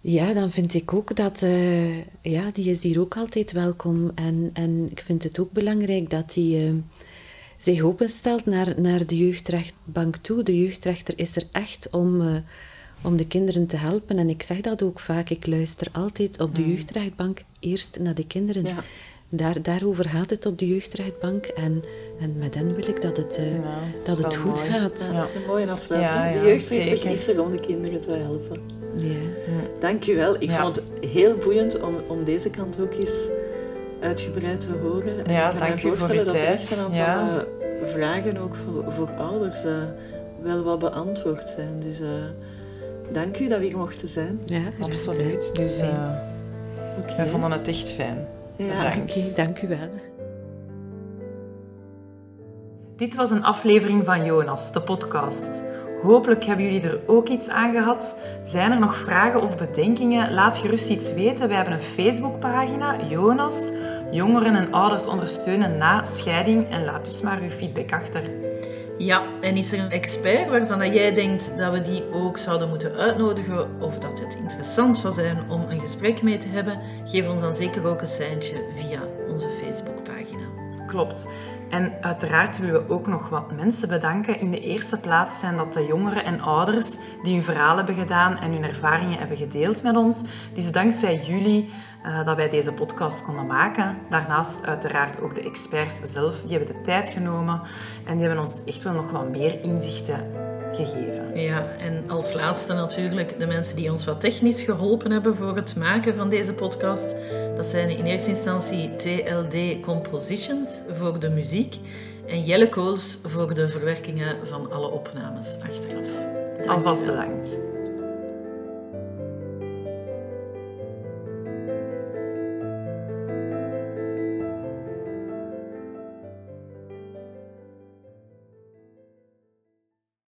Ja, dan vind ik ook dat... eh, ja, die is hier ook altijd welkom. En, en ik vind het ook belangrijk dat die... eh, zich openstelt naar, naar de jeugdrechtbank toe. De jeugdrechter is er echt om, eh, om de kinderen te helpen. En ik zeg dat ook vaak. Ik luister altijd op de Mm. jeugdrechtbank eerst naar de kinderen. Ja, Daar, daarover gaat het op de jeugdrechtbank. En, en met hen wil ik dat het, eh, Ja, dat het goed mooi. gaat. ja, een mooie afsluiting. De jeugdrechter is er om de kinderen te helpen. Ja. Dank u wel. Ik Ja. vond het heel boeiend om, om deze kant ook eens uitgebreid te horen. En Ja, ik kan dank me u voor voorstellen uw dat er tijd. echt een aantal Ja. eh, vragen ook voor, voor ouders eh, wel wat beantwoord zijn. Dus eh, dank u dat we hier mochten zijn. Ja. Absoluut. Dus Fijn. eh, Oké. wij vonden het echt fijn. ja. Oké, dank u wel. Dit was een aflevering van Jonas, de podcast. Hopelijk hebben jullie er ook iets aan gehad. Zijn er nog vragen of bedenkingen? Laat gerust iets weten. Wij hebben een Facebookpagina, Jonas. Jongeren en ouders ondersteunen na scheiding. En laat dus maar uw feedback achter. Ja, en is er een expert waarvan dat jij denkt dat we die ook zouden moeten uitnodigen of dat het interessant zou zijn om een gesprek mee te hebben? Geef ons dan zeker ook een seintje via onze Facebookpagina. Klopt. En uiteraard willen we ook nog wat mensen bedanken. In de eerste plaats zijn dat de jongeren en ouders die hun verhaal hebben gedaan en hun ervaringen hebben gedeeld met ons. Het is dankzij jullie eh, dat wij deze podcast konden maken. Daarnaast uiteraard ook de experts zelf. Die hebben de tijd genomen en die hebben ons echt wel nog wat meer inzichten gegeven. Ja, en als laatste natuurlijk de mensen die ons wat technisch geholpen hebben voor het maken van deze podcast. Dat zijn in eerste instantie TLD Compositions voor de muziek en Jelle Kools voor de verwerkingen van alle opnames achteraf. Alvast bedankt.